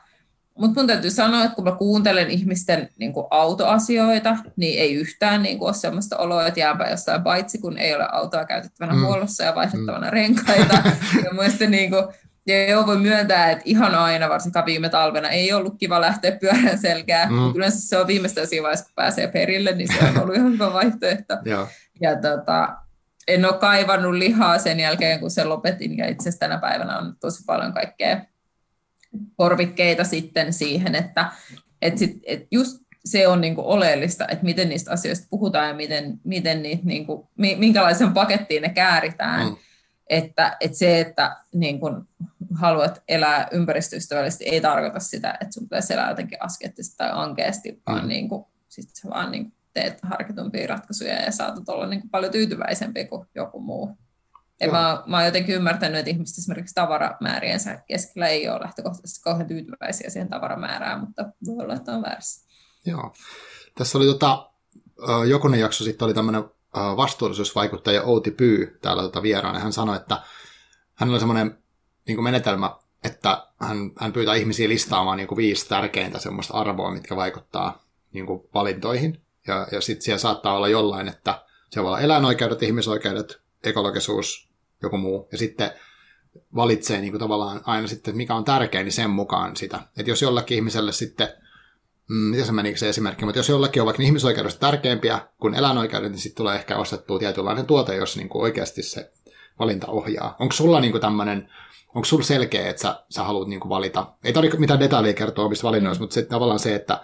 mutta mun täytyy sanoa, että kun mä kuuntelen ihmisten niin kuin autoasioita, niin ei yhtään niin kuin ole sellaista oloa, että jääpä jostain paitsi, kun ei ole autoa käytettävänä mm. huollossa ja vaihdettavana mm. renkaita. (laughs) ja muista niin kuin, ja joo, voi myöntää, että ihan aina, varsinkaan viime talvena, ei ollut kiva lähteä pyörän selkää. Mm. Mutta yleensä se on viimeistään siinä vaiheessa, kun pääsee perille, niin se on ollut ihan hyvä vaihtoehto. (laughs) ja tota, en ole kaivannut lihaa sen jälkeen, kun sen lopetin. Ja itse asiassa tänä päivänä on tosi paljon kaikkea korvikkeita sitten siihen, että et sit, et just se on niinku oleellista, että miten niistä asioista puhutaan ja miten, miten niitä, niinku, minkälaisen pakettiin ne kääritään. Mm. Että, että se, että niin kun haluat elää ympäristöystävällisesti, ei tarkoita sitä, että sun pitäisi elää jotenkin askettisesti tai ankeasti, vaan mm. niin kun, sit sä vaan niin teet harkitumpia ratkaisuja ja saatat olla niin paljon tyytyväisempi kuin joku muu. Ja mä, mä oon jotenkin ymmärtänyt, että ihmiset esimerkiksi tavaramääriensä keskellä ei ole lähtökohtaisesti kauhean tyytyväisiä siihen tavaramäärään, mutta voi olla, että on väärässä. Joo. Tässä oli tota, jokunen jakso sitten oli tämmöinen vastuullisuusvaikuttaja Outi Pyy täällä tota vieraana. Hän sanoi, että hänellä oli semmoinen niin menetelmä, että hän, hän pyytää ihmisiä listaamaan niin kuin viisi tärkeintä semmoista arvoa, mitkä vaikuttaa niin kuin valintoihin. Ja, ja sitten siellä saattaa olla jollain, että se voi olla eläinoikeudet, ihmisoikeudet, ekologisuus, joku muu, ja sitten valitsee niin kuin tavallaan aina sitten, mikä on tärkein, niin sen mukaan sitä. Että jos jollakin ihmiselle sitten, mm, miten se menikö se esimerkki, mutta jos jollakin on vaikka ihmisoikeudet tärkeämpiä kuin eläinoikeudet, niin sitten tulee ehkä ostettua tietynlainen tuote, jos niin kuin oikeasti se valinta ohjaa. Onko sulla niin kuin tämmöinen, onko sulla selkeä, että sä, sä haluat niin kuin valita, ei tarvitse mitään detaljeja kertoa omista valinnoista, mutta se, tavallaan se, että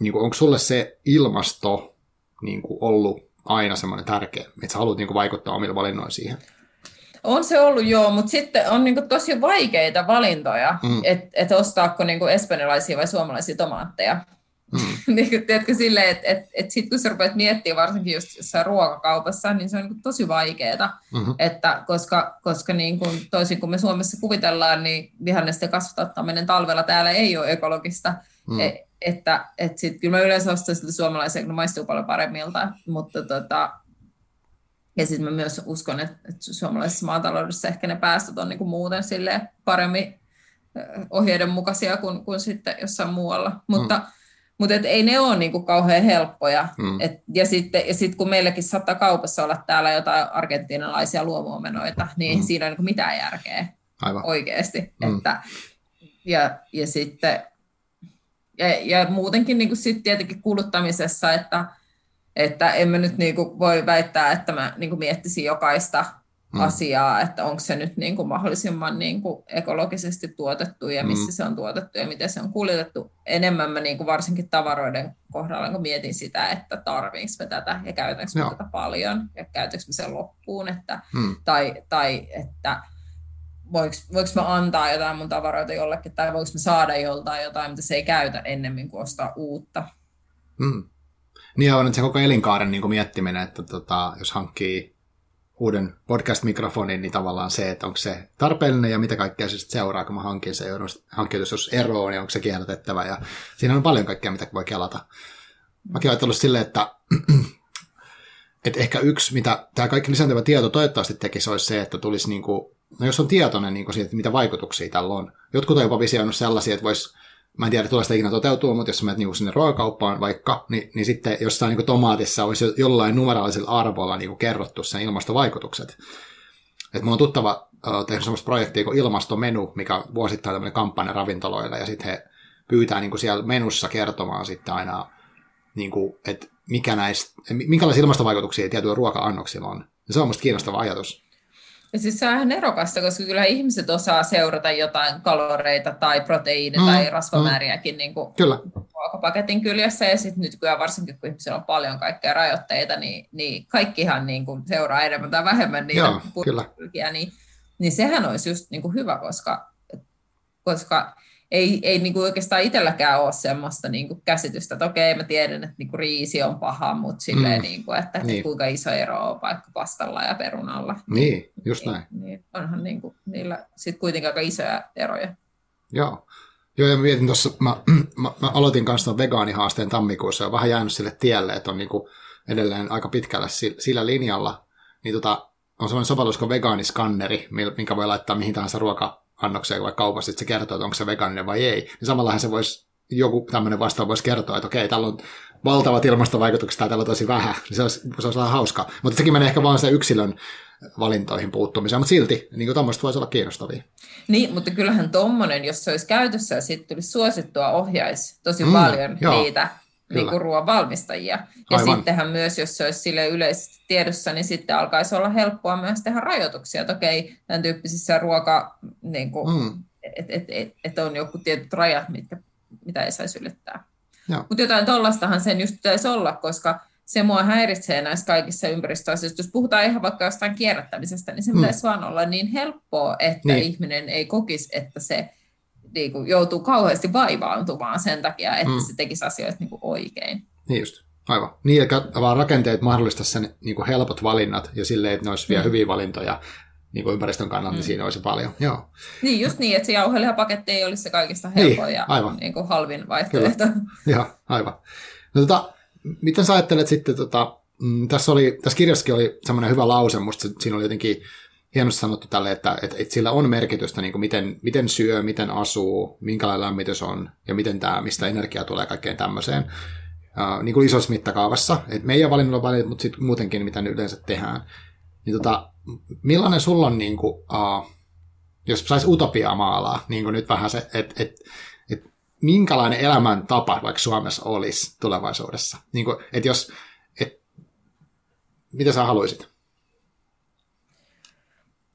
niin kuin, onko sulle se ilmasto niin kuin ollut aina semmoinen tärkeä, että sä haluat niin kuin vaikuttaa omilla valinnoilla siihen? On se ollut joo, mutta sitten on niinku tosi vaikeita valintoja, mm. että et ostaako niinku espanjalaisia vai suomalaisia tomaatteja. Mm. (laughs) niin, tiedätkö, silleen, että et, et sitten kun sä rupeat miettimään varsinkin just jossain ruokakaupassa, niin se on niinku tosi vaikeaa, mm-hmm. että koska, koska niinku, toisin kuin me Suomessa kuvitellaan, niin vihannesten kasvattaminen talvella täällä ei ole ekologista. Mm. E, että et sit, kyllä mä yleensä ostan sitä suomalaisia, kun ne maistuu paljon paremmilta, mutta tota, ja sitten mä myös uskon, että, että suomalaisessa maataloudessa ehkä ne päästöt on niin kuin muuten paremmin ohjeiden mukaisia kuin, kuin sitten jossain muualla. Mutta, mm. mutta et ei ne ole niin kuin kauhean helppoja. Mm. Et, ja sitten ja sit kun meilläkin saattaa kaupassa olla täällä jotain argentiinalaisia luomuomenoita, niin mm. siinä ei niin mitään järkeä Aivan. oikeasti. Mm. Että, ja, ja sitten ja, ja muutenkin niin kuin sit tietenkin kuluttamisessa, että että en mä nyt niinku voi väittää, että mä niinku miettisin jokaista mm. asiaa, että onko se nyt niinku mahdollisimman niinku ekologisesti tuotettu ja missä mm. se on tuotettu ja miten se on kuljetettu. Enemmän mä niinku varsinkin tavaroiden kohdalla kun mietin sitä, että tarviinko me tätä ja käytänkö me tätä paljon ja käytänkö me sen loppuun, että, mm. tai, tai että voiko, voiko mä antaa jotain mun tavaroita jollekin tai voiko mä saada joltain jotain, mitä se ei käytä ennemmin kuin ostaa uutta. Mm. Niin on se koko elinkaaren niin kuin miettiminen, että tota, jos hankkii uuden podcast-mikrofonin, niin tavallaan se, että onko se tarpeellinen ja mitä kaikkea se sitten seuraa, kun mä hankin sen, hankkiutus jos eroon, niin onko se kierrätettävä ja siinä on paljon kaikkea, mitä voi kelata. Mäkin ajatellut silleen, että, (clears throat) että ehkä yksi, mitä tämä kaikki lisääntyvä tieto toivottavasti tekisi, olisi se, että tulisi niin kuin, no jos on tietoinen niin kuin siitä, että mitä vaikutuksia tällä on. Jotkut on jopa visioinut sellaisia, että voisi mä en tiedä, tulee sitä ikinä toteutua, mutta jos menet niinku sinne ruokakauppaan vaikka, niin, niin sitten jossain niinku tomaatissa olisi jollain numeraalisella arvolla niinku kerrottu sen ilmastovaikutukset. Et mulla on tuttava uh, tehnyt sellaista projektia kuin ilmastomenu, mikä on vuosittain tämmöinen kampanja ravintoloilla, ja sitten he pyytää niinku siellä menussa kertomaan sitten aina, niinku, että mikä näistä, minkälaisia ilmastovaikutuksia tietyillä ruoka-annoksilla on. Ja se on musta kiinnostava ajatus. Ja siis se on ihan nerokasta, koska kyllä ihmiset osaa seurata jotain kaloreita tai proteiini- mm, tai rasvamääriäkin mm. niin kuin kyllä. ruokapaketin kyljessä. Ja sitten nyt kyllä varsinkin, kun ihmisillä on paljon kaikkea rajoitteita, niin, niin kaikkihan niin kuin seuraa enemmän tai vähemmän niitä Joo, kyllä. Niin, niin sehän olisi just niin kuin hyvä, koska, koska ei, ei niin kuin oikeastaan itselläkään ole semmoista niin kuin käsitystä, että okei, mä tiedän, että niin kuin riisi on paha, mutta silleen, mm. niin kuin, että, niin. kuinka iso ero on vaikka pastalla ja perunalla. Niin, just näin. Niin, niin onhan niin kuin, niillä sitten kuitenkin aika isoja eroja. Joo. Joo, ja mietin tuossa, mä, mä, mä, aloitin kanssa vegaanihaasteen tammikuussa ja vähän jäänyt sille tielle, että on niin kuin edelleen aika pitkällä sillä linjalla, niin tota, on sellainen sovellus kuin vegaaniskanneri, minkä voi laittaa mihin tahansa ruoka annokseen vai kaupassa, että se kertoo, että onko se vegaaninen vai ei. Niin samallahan se voisi, joku tämmöinen vastaava voisi kertoa, että okei, täällä on valtavat ilmastovaikutukset tai täällä on tosi vähän. Niin se olisi, se olisi vähän hauskaa. Mutta sekin menee ehkä vaan se yksilön valintoihin puuttumiseen, mutta silti niin tuommoista voisi olla kiinnostavia. Niin, mutta kyllähän tuommoinen, jos se olisi käytössä ja sitten tulisi suosittua, ohjaisi tosi mm, paljon joo. niitä niin kuin ruoan valmistajia. Ja Aivan. sittenhän myös, jos se olisi sille yleisesti tiedossa, niin sitten alkaisi olla helppoa myös tehdä rajoituksia. Että okei, tämän tyyppisissä ruoka, niin kuin, mm. että et, et, et on joku tietyt rajat, mitkä, mitä ei saisi ylittää. Mutta jotain tollastahan sen just pitäisi olla, koska se mua häiritsee näissä kaikissa ympäristöasioissa. Jos puhutaan ihan vaikka jostain kierrättämisestä, niin se mm. pitäisi vaan olla niin helppoa, että niin. ihminen ei kokisi, että se niin kuin, joutuu kauheasti vaivaantumaan sen takia, että mm. se tekisi asioita niin kuin oikein. Niin just, aivan. Niin, että vaan rakenteet mahdollistaa sen niin kuin helpot valinnat ja silleen, että ne olisi vielä mm. hyviä valintoja niin kuin ympäristön kannalta, niin mm. niin siinä olisi paljon. Joo. Niin, just niin, että se jauhelihapaketti ei olisi se kaikista helpoin niin, ja aivan. Niin kuin halvin vaihtoehto. (laughs) Joo, aivan. No, tota, miten sä ajattelet sitten, tota, mm, tässä, oli, tässä kirjassakin oli semmoinen hyvä lause, musta siinä oli jotenkin hienosti sanottu tälle, että, että, että sillä on merkitystä, niin kuin miten, miten syö, miten asuu, minkälainen lämmitys on ja miten tämä, mistä energia tulee kaikkeen tämmöiseen. Uh, niin kuin isossa mittakaavassa. Et meidän valinnalla valinut, mutta sitten muutenkin, mitä yleensä tehdään. Niin tota, millainen sulla on, niin kuin, uh, jos saisi utopiaa maalaa, niin kuin nyt vähän se, että et, et, minkälainen elämäntapa vaikka Suomessa olisi tulevaisuudessa? Niin kuin, että jos, et, mitä sä haluaisit?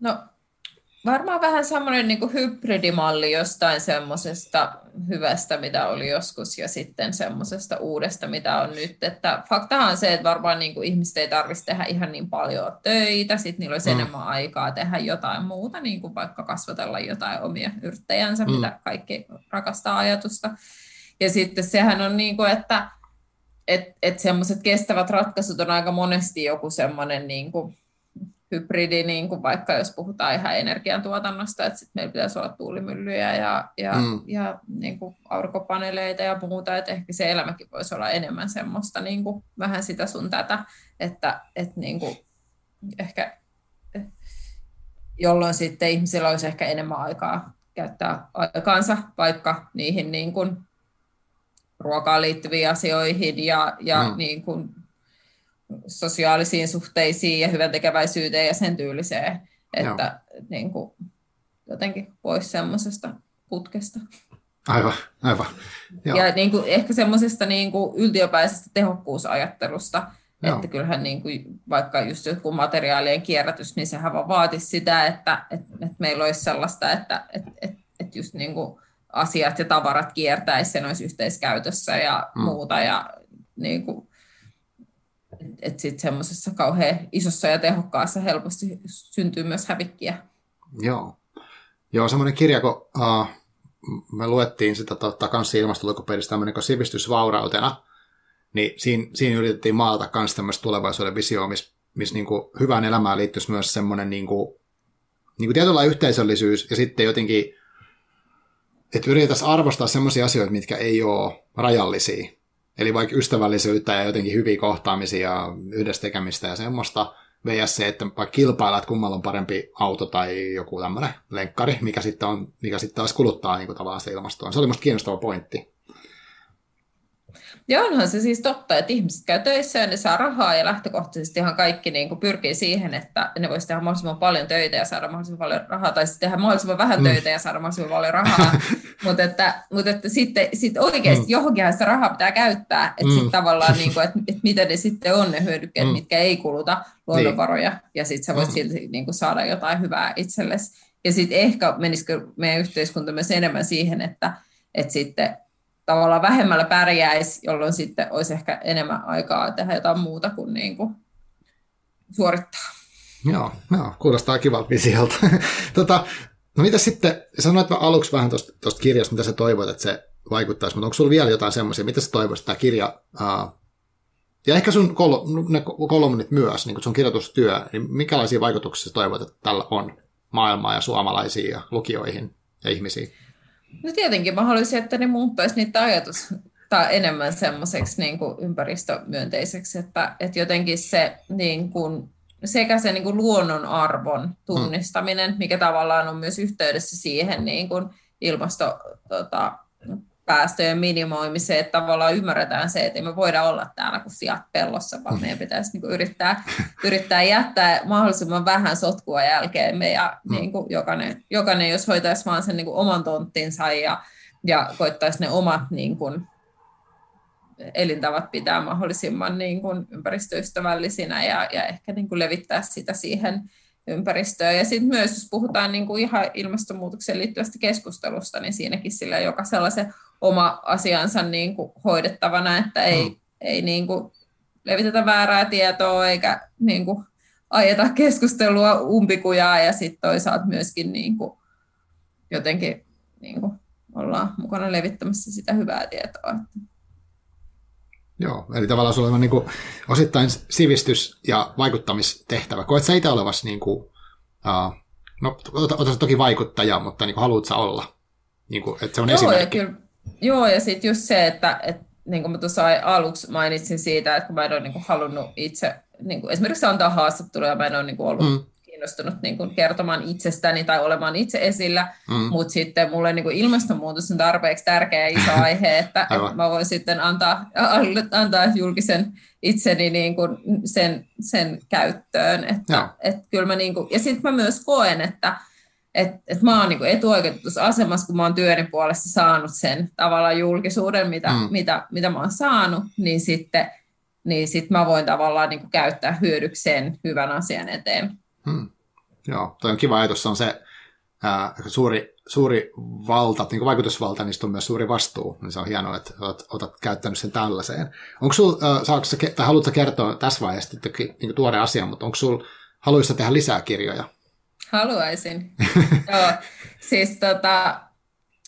No varmaan vähän semmoinen niin hybridimalli jostain semmoisesta hyvästä, mitä oli joskus, ja sitten semmoisesta uudesta, mitä on nyt. Että faktahan on se, että varmaan niin kuin ihmiset ei tarvitsisi tehdä ihan niin paljon töitä, sitten niillä olisi mm. enemmän aikaa tehdä jotain muuta, niin kuin vaikka kasvatella jotain omia yrttejänsä, mm. mitä kaikki rakastaa ajatusta. Ja sitten sehän on niin kuin, että et, et semmoiset kestävät ratkaisut on aika monesti joku semmoinen niin kuin hybridi, niin kuin vaikka jos puhutaan ihan energiantuotannosta, että sitten meillä pitäisi olla tuulimyllyjä ja, ja, mm. ja niin kuin aurinkopaneeleita ja muuta, että ehkä se elämäkin voisi olla enemmän semmoista niin kuin vähän sitä sun tätä, että, että niin kuin ehkä jolloin sitten ihmisillä olisi ehkä enemmän aikaa käyttää aikaansa vaikka niihin niin kuin ruokaan liittyviin asioihin ja, ja mm. niin kuin sosiaalisiin suhteisiin ja hyvän tekeväisyyteen ja sen tyyliseen, että niin kuin, jotenkin pois semmoisesta putkesta. Aivan, aivan. Joo. Ja niin kuin, ehkä semmoisesta niin kuin yltiöpäisestä tehokkuusajattelusta, Joo. että kyllähän niin kuin, vaikka just joku materiaalien kierrätys, niin sehän vaan vaatisi sitä, että, että, että meillä olisi sellaista, että, että, että, että just niin kuin asiat ja tavarat kiertäisi ja ne olisi yhteiskäytössä ja mm. muuta. Ja niin kuin, että sitten semmoisessa kauhean isossa ja tehokkaassa helposti syntyy myös hävikkiä. Joo. Joo, semmoinen kirja, kun uh, me luettiin sitä totta kanssa ilmastolukuperistä tämmöinen kuin sivistysvaurautena, niin siinä, siinä yritettiin maalata myös tämmöistä tulevaisuuden visioa, missä, missä niin kuin hyvään elämään liittyisi myös semmoinen niin kuin, niin kuin tietynlainen yhteisöllisyys ja sitten jotenkin, että yritettäisiin arvostaa semmoisia asioita, mitkä ei ole rajallisia. Eli vaikka ystävällisyyttä ja jotenkin hyviä kohtaamisia ja yhdessä tekemistä ja semmoista, vs. se, että vaikka kilpailla, että kummalla on parempi auto tai joku tämmöinen lenkkari, mikä sitten, on, mikä sitten taas kuluttaa niin kuin tavallaan sitä ilmastoa. Se oli musta kiinnostava pointti. Ja onhan se siis totta, että ihmiset käy töissä ja ne saa rahaa ja lähtökohtaisesti ihan kaikki niin kuin pyrkii siihen, että ne voisi tehdä mahdollisimman paljon töitä ja saada mahdollisimman paljon rahaa, tai sitten tehdä mahdollisimman vähän mm. töitä ja saada mahdollisimman paljon rahaa. (laughs) mutta että, mutta että sitten sit oikeasti mm. johonkinhan sitä rahaa pitää käyttää, että mm. sitten tavallaan, niin kuin, että, että mitä ne sitten on ne hyödykkeet, mm. mitkä ei kuluta luonnonvaroja, niin. ja sitten sä voit mm. silti niin kuin saada jotain hyvää itsellesi. Ja sitten ehkä menisikö meidän yhteiskunta myös enemmän siihen, että, että sitten tavallaan vähemmällä pärjäisi, jolloin sitten olisi ehkä enemmän aikaa tehdä jotain muuta kuin, niin kuin suorittaa. Joo, joo, kuulostaa kivalta visiolta. (laughs) tota, no mitä sitten, sanoit aluksi vähän tuosta kirjasta, mitä sä toivoit, että se vaikuttaisi, mutta onko sulla vielä jotain semmoisia, mitä sä toivoisit, tämä kirja, uh, ja ehkä sun kol- ne kolumnit myös, niin sun kirjoitustyö, niin minkälaisia vaikutuksia sä toivot, että tällä on maailmaa ja suomalaisiin ja lukijoihin ja ihmisiin? No tietenkin mä haluaisin, että ne muuttaisi niitä ajatus tai enemmän semmoiseksi niin kuin ympäristömyönteiseksi, että, että jotenkin se niin kuin, sekä se niin kuin luonnon arvon tunnistaminen, mikä tavallaan on myös yhteydessä siihen niin kuin ilmasto, tota, päästöjen minimoimiseen, että tavallaan ymmärretään se, että me voida olla täällä kuin sijat pellossa, vaan meidän pitäisi niin kuin yrittää, yrittää jättää mahdollisimman vähän sotkua jälkeemme ja mm. niin kuin jokainen, jokainen, jos hoitaisi vaan sen niin kuin oman tonttinsa ja, ja koittaisi ne omat niin kuin, elintavat pitää mahdollisimman niin kuin ympäristöystävällisinä ja, ja ehkä niin kuin levittää sitä siihen ympäristöä. Ja sitten myös, jos puhutaan niin kuin ihan ilmastonmuutokseen liittyvästä keskustelusta, niin siinäkin sillä joka sellaisen oma asiansa niin kuin hoidettavana, että ei, mm. ei niin kuin levitetä väärää tietoa eikä niin kuin ajeta keskustelua umpikujaa ja sitten toisaalta myöskin niin kuin jotenkin niin kuin ollaan mukana levittämässä sitä hyvää tietoa. Joo, eli tavallaan sulla on niin kuin osittain sivistys- ja vaikuttamistehtävä. Koet sä itse olevasi, niin kuin, uh, no otat toki vaikuttaja, mutta niin kuin haluat sä olla? Niin kuin, että se on Joo, esimerkki. Ja kyllä, joo, ja sitten just se, että, että niin kuin mä tuossa aluksi mainitsin siitä, että kun mä en ole niin kuin halunnut itse niin kuin esimerkiksi antaa haastatteluja, mä en ole niin kuin ollut mm kiinnostunut niin kuin kertomaan itsestäni tai olemaan itse esillä, mm. mutta sitten mulle niin kuin ilmastonmuutos on tarpeeksi tärkeä iso aihe, (laughs) että, että mä voin sitten antaa, (laughs) antaa julkisen itseni niin kuin sen, sen käyttöön. Että, että kyllä mä niin kuin, ja sitten mä myös koen, että että et mä oon niinku etuoikeutetussa asemassa, kun mä oon työni puolesta saanut sen tavallaan julkisuuden, mitä, mm. mitä, mitä mä oon saanut, niin sitten niin sit mä voin tavallaan niinku käyttää hyödykseen hyvän asian eteen. Hmm. Joo, toi on kiva ajatus, on se ää, suuri, suuri valta, niin kuin vaikutusvalta, niin on myös suuri vastuu. Niin se on hienoa, että olet, otat käyttänyt sen tällaiseen. Onko sul, äh, tai haluatko kertoa tässä vaiheessa niin kuin tuore asia, mutta onko sul haluaisi tehdä lisää kirjoja? Haluaisin. (laughs) Joo, siis tota,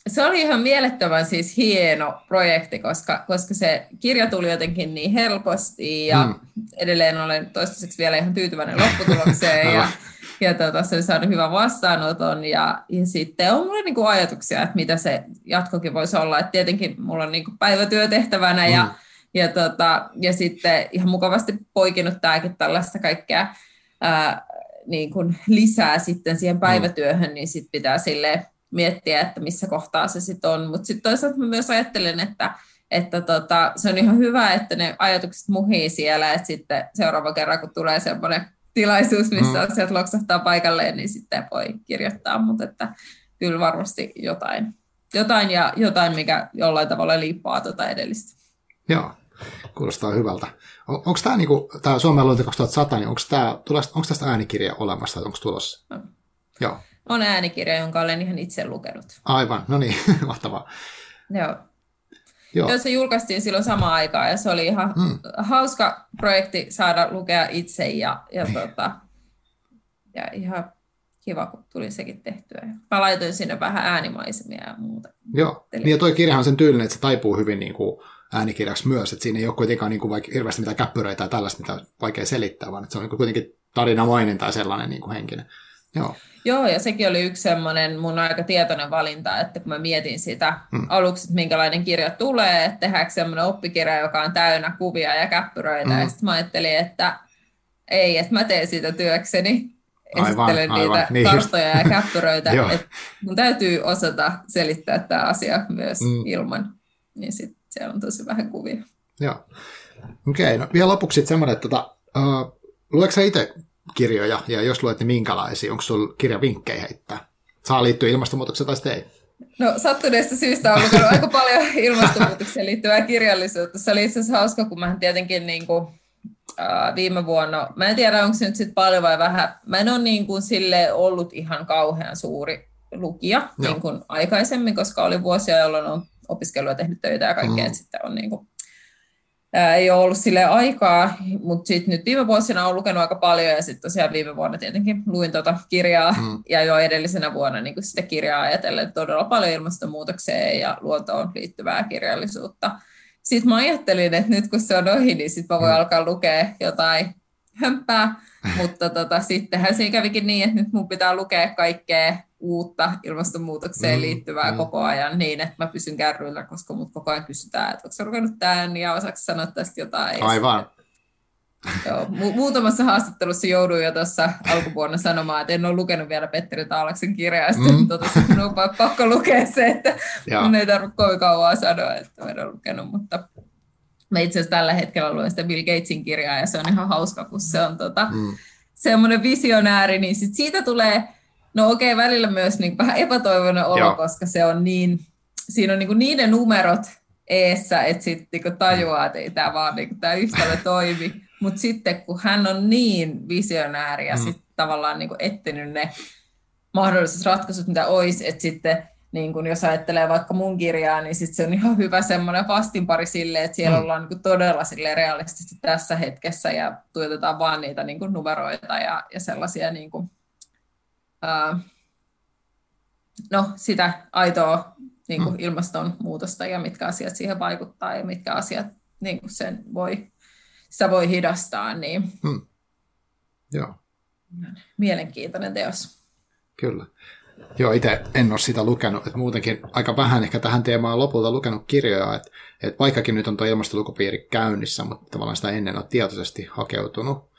se oli ihan mielettömän siis hieno projekti, koska, koska se kirja tuli jotenkin niin helposti ja mm. edelleen olen toistaiseksi vielä ihan tyytyväinen lopputulokseen (laughs) ja, ja tota, se oli saanut hyvän vastaanoton ja, ja sitten on mulla niinku ajatuksia, että mitä se jatkokin voisi olla. Et tietenkin mulla on niinku päivätyötehtävänä mm. ja, ja, tota, ja sitten ihan mukavasti poikinut tämäkin tällaista kaikkea ää, niin kuin lisää sitten siihen mm. päivätyöhön, niin sitten pitää silleen miettiä, että missä kohtaa se sitten on. Mutta sitten toisaalta mä myös ajattelen, että, että tota, se on ihan hyvä, että ne ajatukset muhii siellä, että sitten seuraava kerran, kun tulee semmoinen tilaisuus, missä mm. asiat loksahtaa paikalleen, niin sitten voi kirjoittaa, mutta että kyllä varmasti jotain, jotain ja jotain, mikä jollain tavalla liippaa tuota edellistä. Joo, kuulostaa hyvältä. On, onko tämä niinku, tää Suomen luonto 2100, niin onko, tää, onko tästä äänikirja olemassa tai onko tulossa? No. Joo on äänikirja, jonka olen ihan itse lukenut. Aivan, no niin, (laughs) mahtavaa. Joo. Joo. Joo, se julkaistiin silloin samaan aikaan ja se oli ihan mm. hauska projekti saada lukea itse ja, ja, tota, ja ihan kiva, kun tuli sekin tehtyä. Mä laitoin sinne vähän äänimaisemia ja muuta. Joo, niin ja toi kirjahan on sen tyylinen, että se taipuu hyvin niin kuin, äänikirjaksi myös, että siinä ei ole kuitenkaan niin kuin vaikka hirveästi mitään käppyröitä tai tällaista, mitä on vaikea selittää, vaan että se on niin kuitenkin tarinamainen tai sellainen niin kuin henkinen. Joo. Joo, ja sekin oli yksi semmoinen mun aika tietoinen valinta, että kun mä mietin sitä hmm. aluksi, että minkälainen kirja tulee, että tehdäänkö semmoinen oppikirja, joka on täynnä kuvia ja käppyröitä, hmm. ja sitten mä ajattelin, että ei, että mä teen siitä työkseni, esittelen aivan, niitä aivan. Niin karstoja ja käppyröitä, (laughs) että mun täytyy osata selittää tämä asia myös hmm. ilman, niin sitten siellä on tosi vähän kuvia. Joo. Okei, okay, no vielä lopuksi semmoinen, että tota, uh, luetko itse kirjoja, ja jos luet, niin minkälaisia? Onko sinulla kirjavinkkejä heittää? Saa liittyä ilmastonmuutokseen tai sitten ei? No sattuneesta syystä olen lukenut aika paljon ilmastonmuutokseen liittyvää kirjallisuutta. Se oli itse asiassa hauska, kun mä tietenkin niin kuin, äh, viime vuonna, mä en tiedä onko se nyt sit paljon vai vähän, mä en ole niin kuin, sille ollut ihan kauhean suuri lukija niin kuin aikaisemmin, koska oli vuosia, jolloin on opiskelua tehnyt töitä ja kaikkea, mm. sitten on niin kuin, ää, ei ole ollut sille aikaa, mutta sitten nyt viime vuosina olen lukenut aika paljon ja sitten tosiaan viime vuonna tietenkin luin tuota kirjaa mm. ja jo edellisenä vuonna niin sitä kirjaa ajatellen todella paljon ilmastonmuutokseen ja luontoon liittyvää kirjallisuutta. Sitten mä ajattelin, että nyt kun se on ohi, niin sitten mä voin mm. alkaa lukea jotain hömpää, mutta tota, sittenhän siinä kävikin niin, että nyt mun pitää lukea kaikkea uutta ilmastonmuutokseen mm, liittyvää mm. koko ajan niin, että mä pysyn kärryillä, koska mut koko ajan kysytään, että onko lukenut tämän ja osaako sanoa tästä jotain. Aivan. Joo, mu- muutamassa haastattelussa jouduin jo tuossa alkuvuonna sanomaan, että en ole lukenut vielä Petteri Taalaksen kirjaa, sitten mm. totesin, että on pakko lukea se, että Joo. mun ei tarvitse kovin kauan sanoa, että en ole lukenut, mutta mä itse asiassa tällä hetkellä luen sitä Bill Gatesin kirjaa, ja se on ihan hauska, kun se on tota, mm. semmoinen visionääri, niin sit siitä tulee No okei, okay, välillä myös niin vähän epätoivoinen olo, Joo. koska se on niin, siinä on niin niiden numerot eessä, että sitten niin tajuaa, että ei tämä vaan niin tämä yhtälö (laughs) toimi. Mutta sitten kun hän on niin visionääri ja mm. sitten tavallaan niin etsinyt ne mahdolliset ratkaisut, mitä olisi, että sitten niin kun jos ajattelee vaikka mun kirjaa, niin sit se on ihan hyvä semmoinen vastinpari sille, että siellä mm. ollaan niin todella sille realistisesti tässä hetkessä ja tuotetaan vaan niitä niin numeroita ja, ja sellaisia niin kuin, no, sitä aitoa niin mm. ilmastonmuutosta ja mitkä asiat siihen vaikuttaa ja mitkä asiat niin sen voi, sitä voi hidastaa. Niin mm. Joo. Mielenkiintoinen teos. Kyllä. Joo, itse en ole sitä lukenut, että muutenkin aika vähän ehkä tähän teemaan lopulta lukenut kirjoja, että, että vaikkakin nyt on tuo ilmastolukupiiri käynnissä, mutta tavallaan sitä ennen on tietoisesti hakeutunut.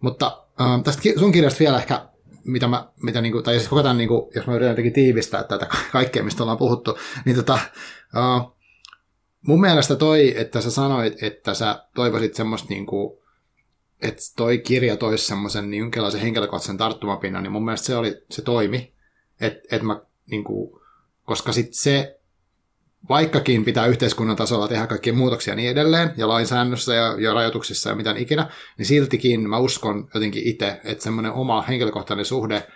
Mutta äh, tästä sun kirjasta vielä ehkä mitä mä, mitä niinku, tai siis koko tämän, niinku, jos mä yritän jotenkin tiivistää tätä kaikkea, mistä ollaan puhuttu, niin tota, uh, mun mielestä toi, että sä sanoit, että sä toivoisit semmoista niinku, että toi kirja toisi semmoisen niin jonkinlaisen henkilökohtaisen tarttumapinnan, niin mun mielestä se, oli, se toimi, että et mä niinku, koska sit se vaikkakin pitää yhteiskunnan tasolla tehdä kaikkia muutoksia niin edelleen, ja lainsäännössä ja, ja rajoituksissa ja mitään ikinä, niin siltikin mä uskon jotenkin itse, että semmoinen oma henkilökohtainen suhde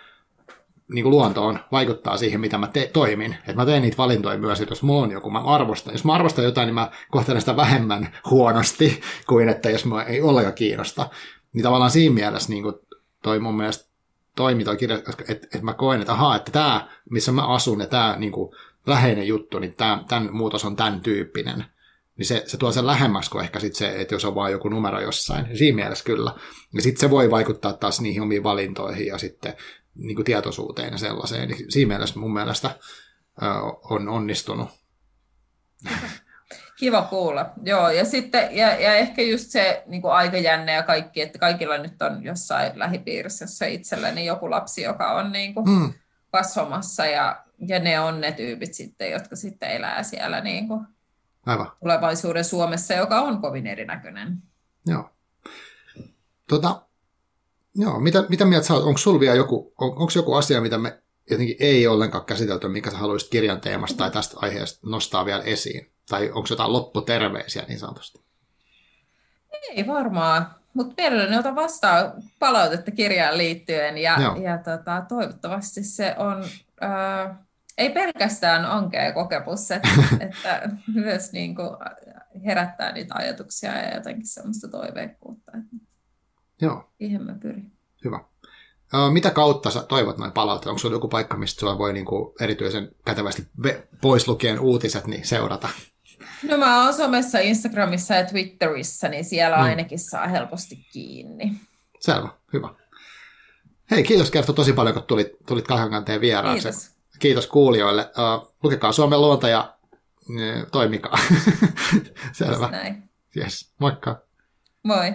niin kuin luontoon vaikuttaa siihen, mitä mä te- toimin. Että mä teen niitä valintoja myös, että jos mulla on joku, mä arvostan. Jos mä arvostan jotain, niin mä kohtelen sitä vähemmän huonosti kuin että jos mä ei ollenkaan kiinnosta. Niin tavallaan siinä mielessä niin kuin toi mun mielestä toimi toi kirja, että, että mä koen, että ahaa, että tämä, missä mä asun ja tämä niin läheinen juttu, niin tämä, tämän muutos on tämän tyyppinen. Niin se, se tuo sen lähemmäksi kuin ehkä sit se, että jos on vain joku numero jossain. Siinä mielessä kyllä. Ja sitten se voi vaikuttaa taas niihin omiin valintoihin ja sitten niin kuin tietoisuuteen ja sellaiseen. Niin siinä mielessä mun mielestä ö, on onnistunut. Kiva kuulla. Joo, ja sitten ja, ja ehkä just se niin kuin aikajänne ja kaikki, että kaikilla nyt on jossain lähipiirissä, jossa itselläni joku lapsi, joka on niin kuin mm. kasvamassa ja ja ne on ne tyypit sitten, jotka sitten elää siellä niin kuin Aivan. tulevaisuuden Suomessa, joka on kovin erinäköinen. Joo. Tota, joo, mitä, mitä mieltä sä Onko sulla vielä joku, on, onko joku asia, mitä me jotenkin ei ollenkaan käsitelty, mikä sä haluaisit kirjan teemasta tai tästä aiheesta nostaa vielä esiin? Tai onko jotain lopputerveisiä niin sanotusti? Ei varmaan, mutta mielelläni otan vastaan palautetta kirjaan liittyen ja, ja tota, toivottavasti se on... Äh, ei pelkästään ankea kokemus, että, (laughs) että myös niin kuin herättää niitä ajatuksia ja jotenkin semmoista toiveikkuutta. Joo. Siihen mä pyrin. Hyvä. Mitä kautta sä toivot noin palautteet? Onko sulla joku paikka, mistä sulla voi niin kuin erityisen kätevästi pois lukien uutiset niin seurata? No mä oon somessa, Instagramissa ja Twitterissä, niin siellä mm. ainakin saa helposti kiinni. Selvä, hyvä. Hei, kiitos Kerttu tosi paljon, kun tulit, tulit kahdenkanteen vieraaksi. Kiitos. Kiitos kuulijoille. Uh, lukekaa Suomen luonta ja uh, toimikaa. (laughs) Selvä. Näin. Yes. Moikka. Moi.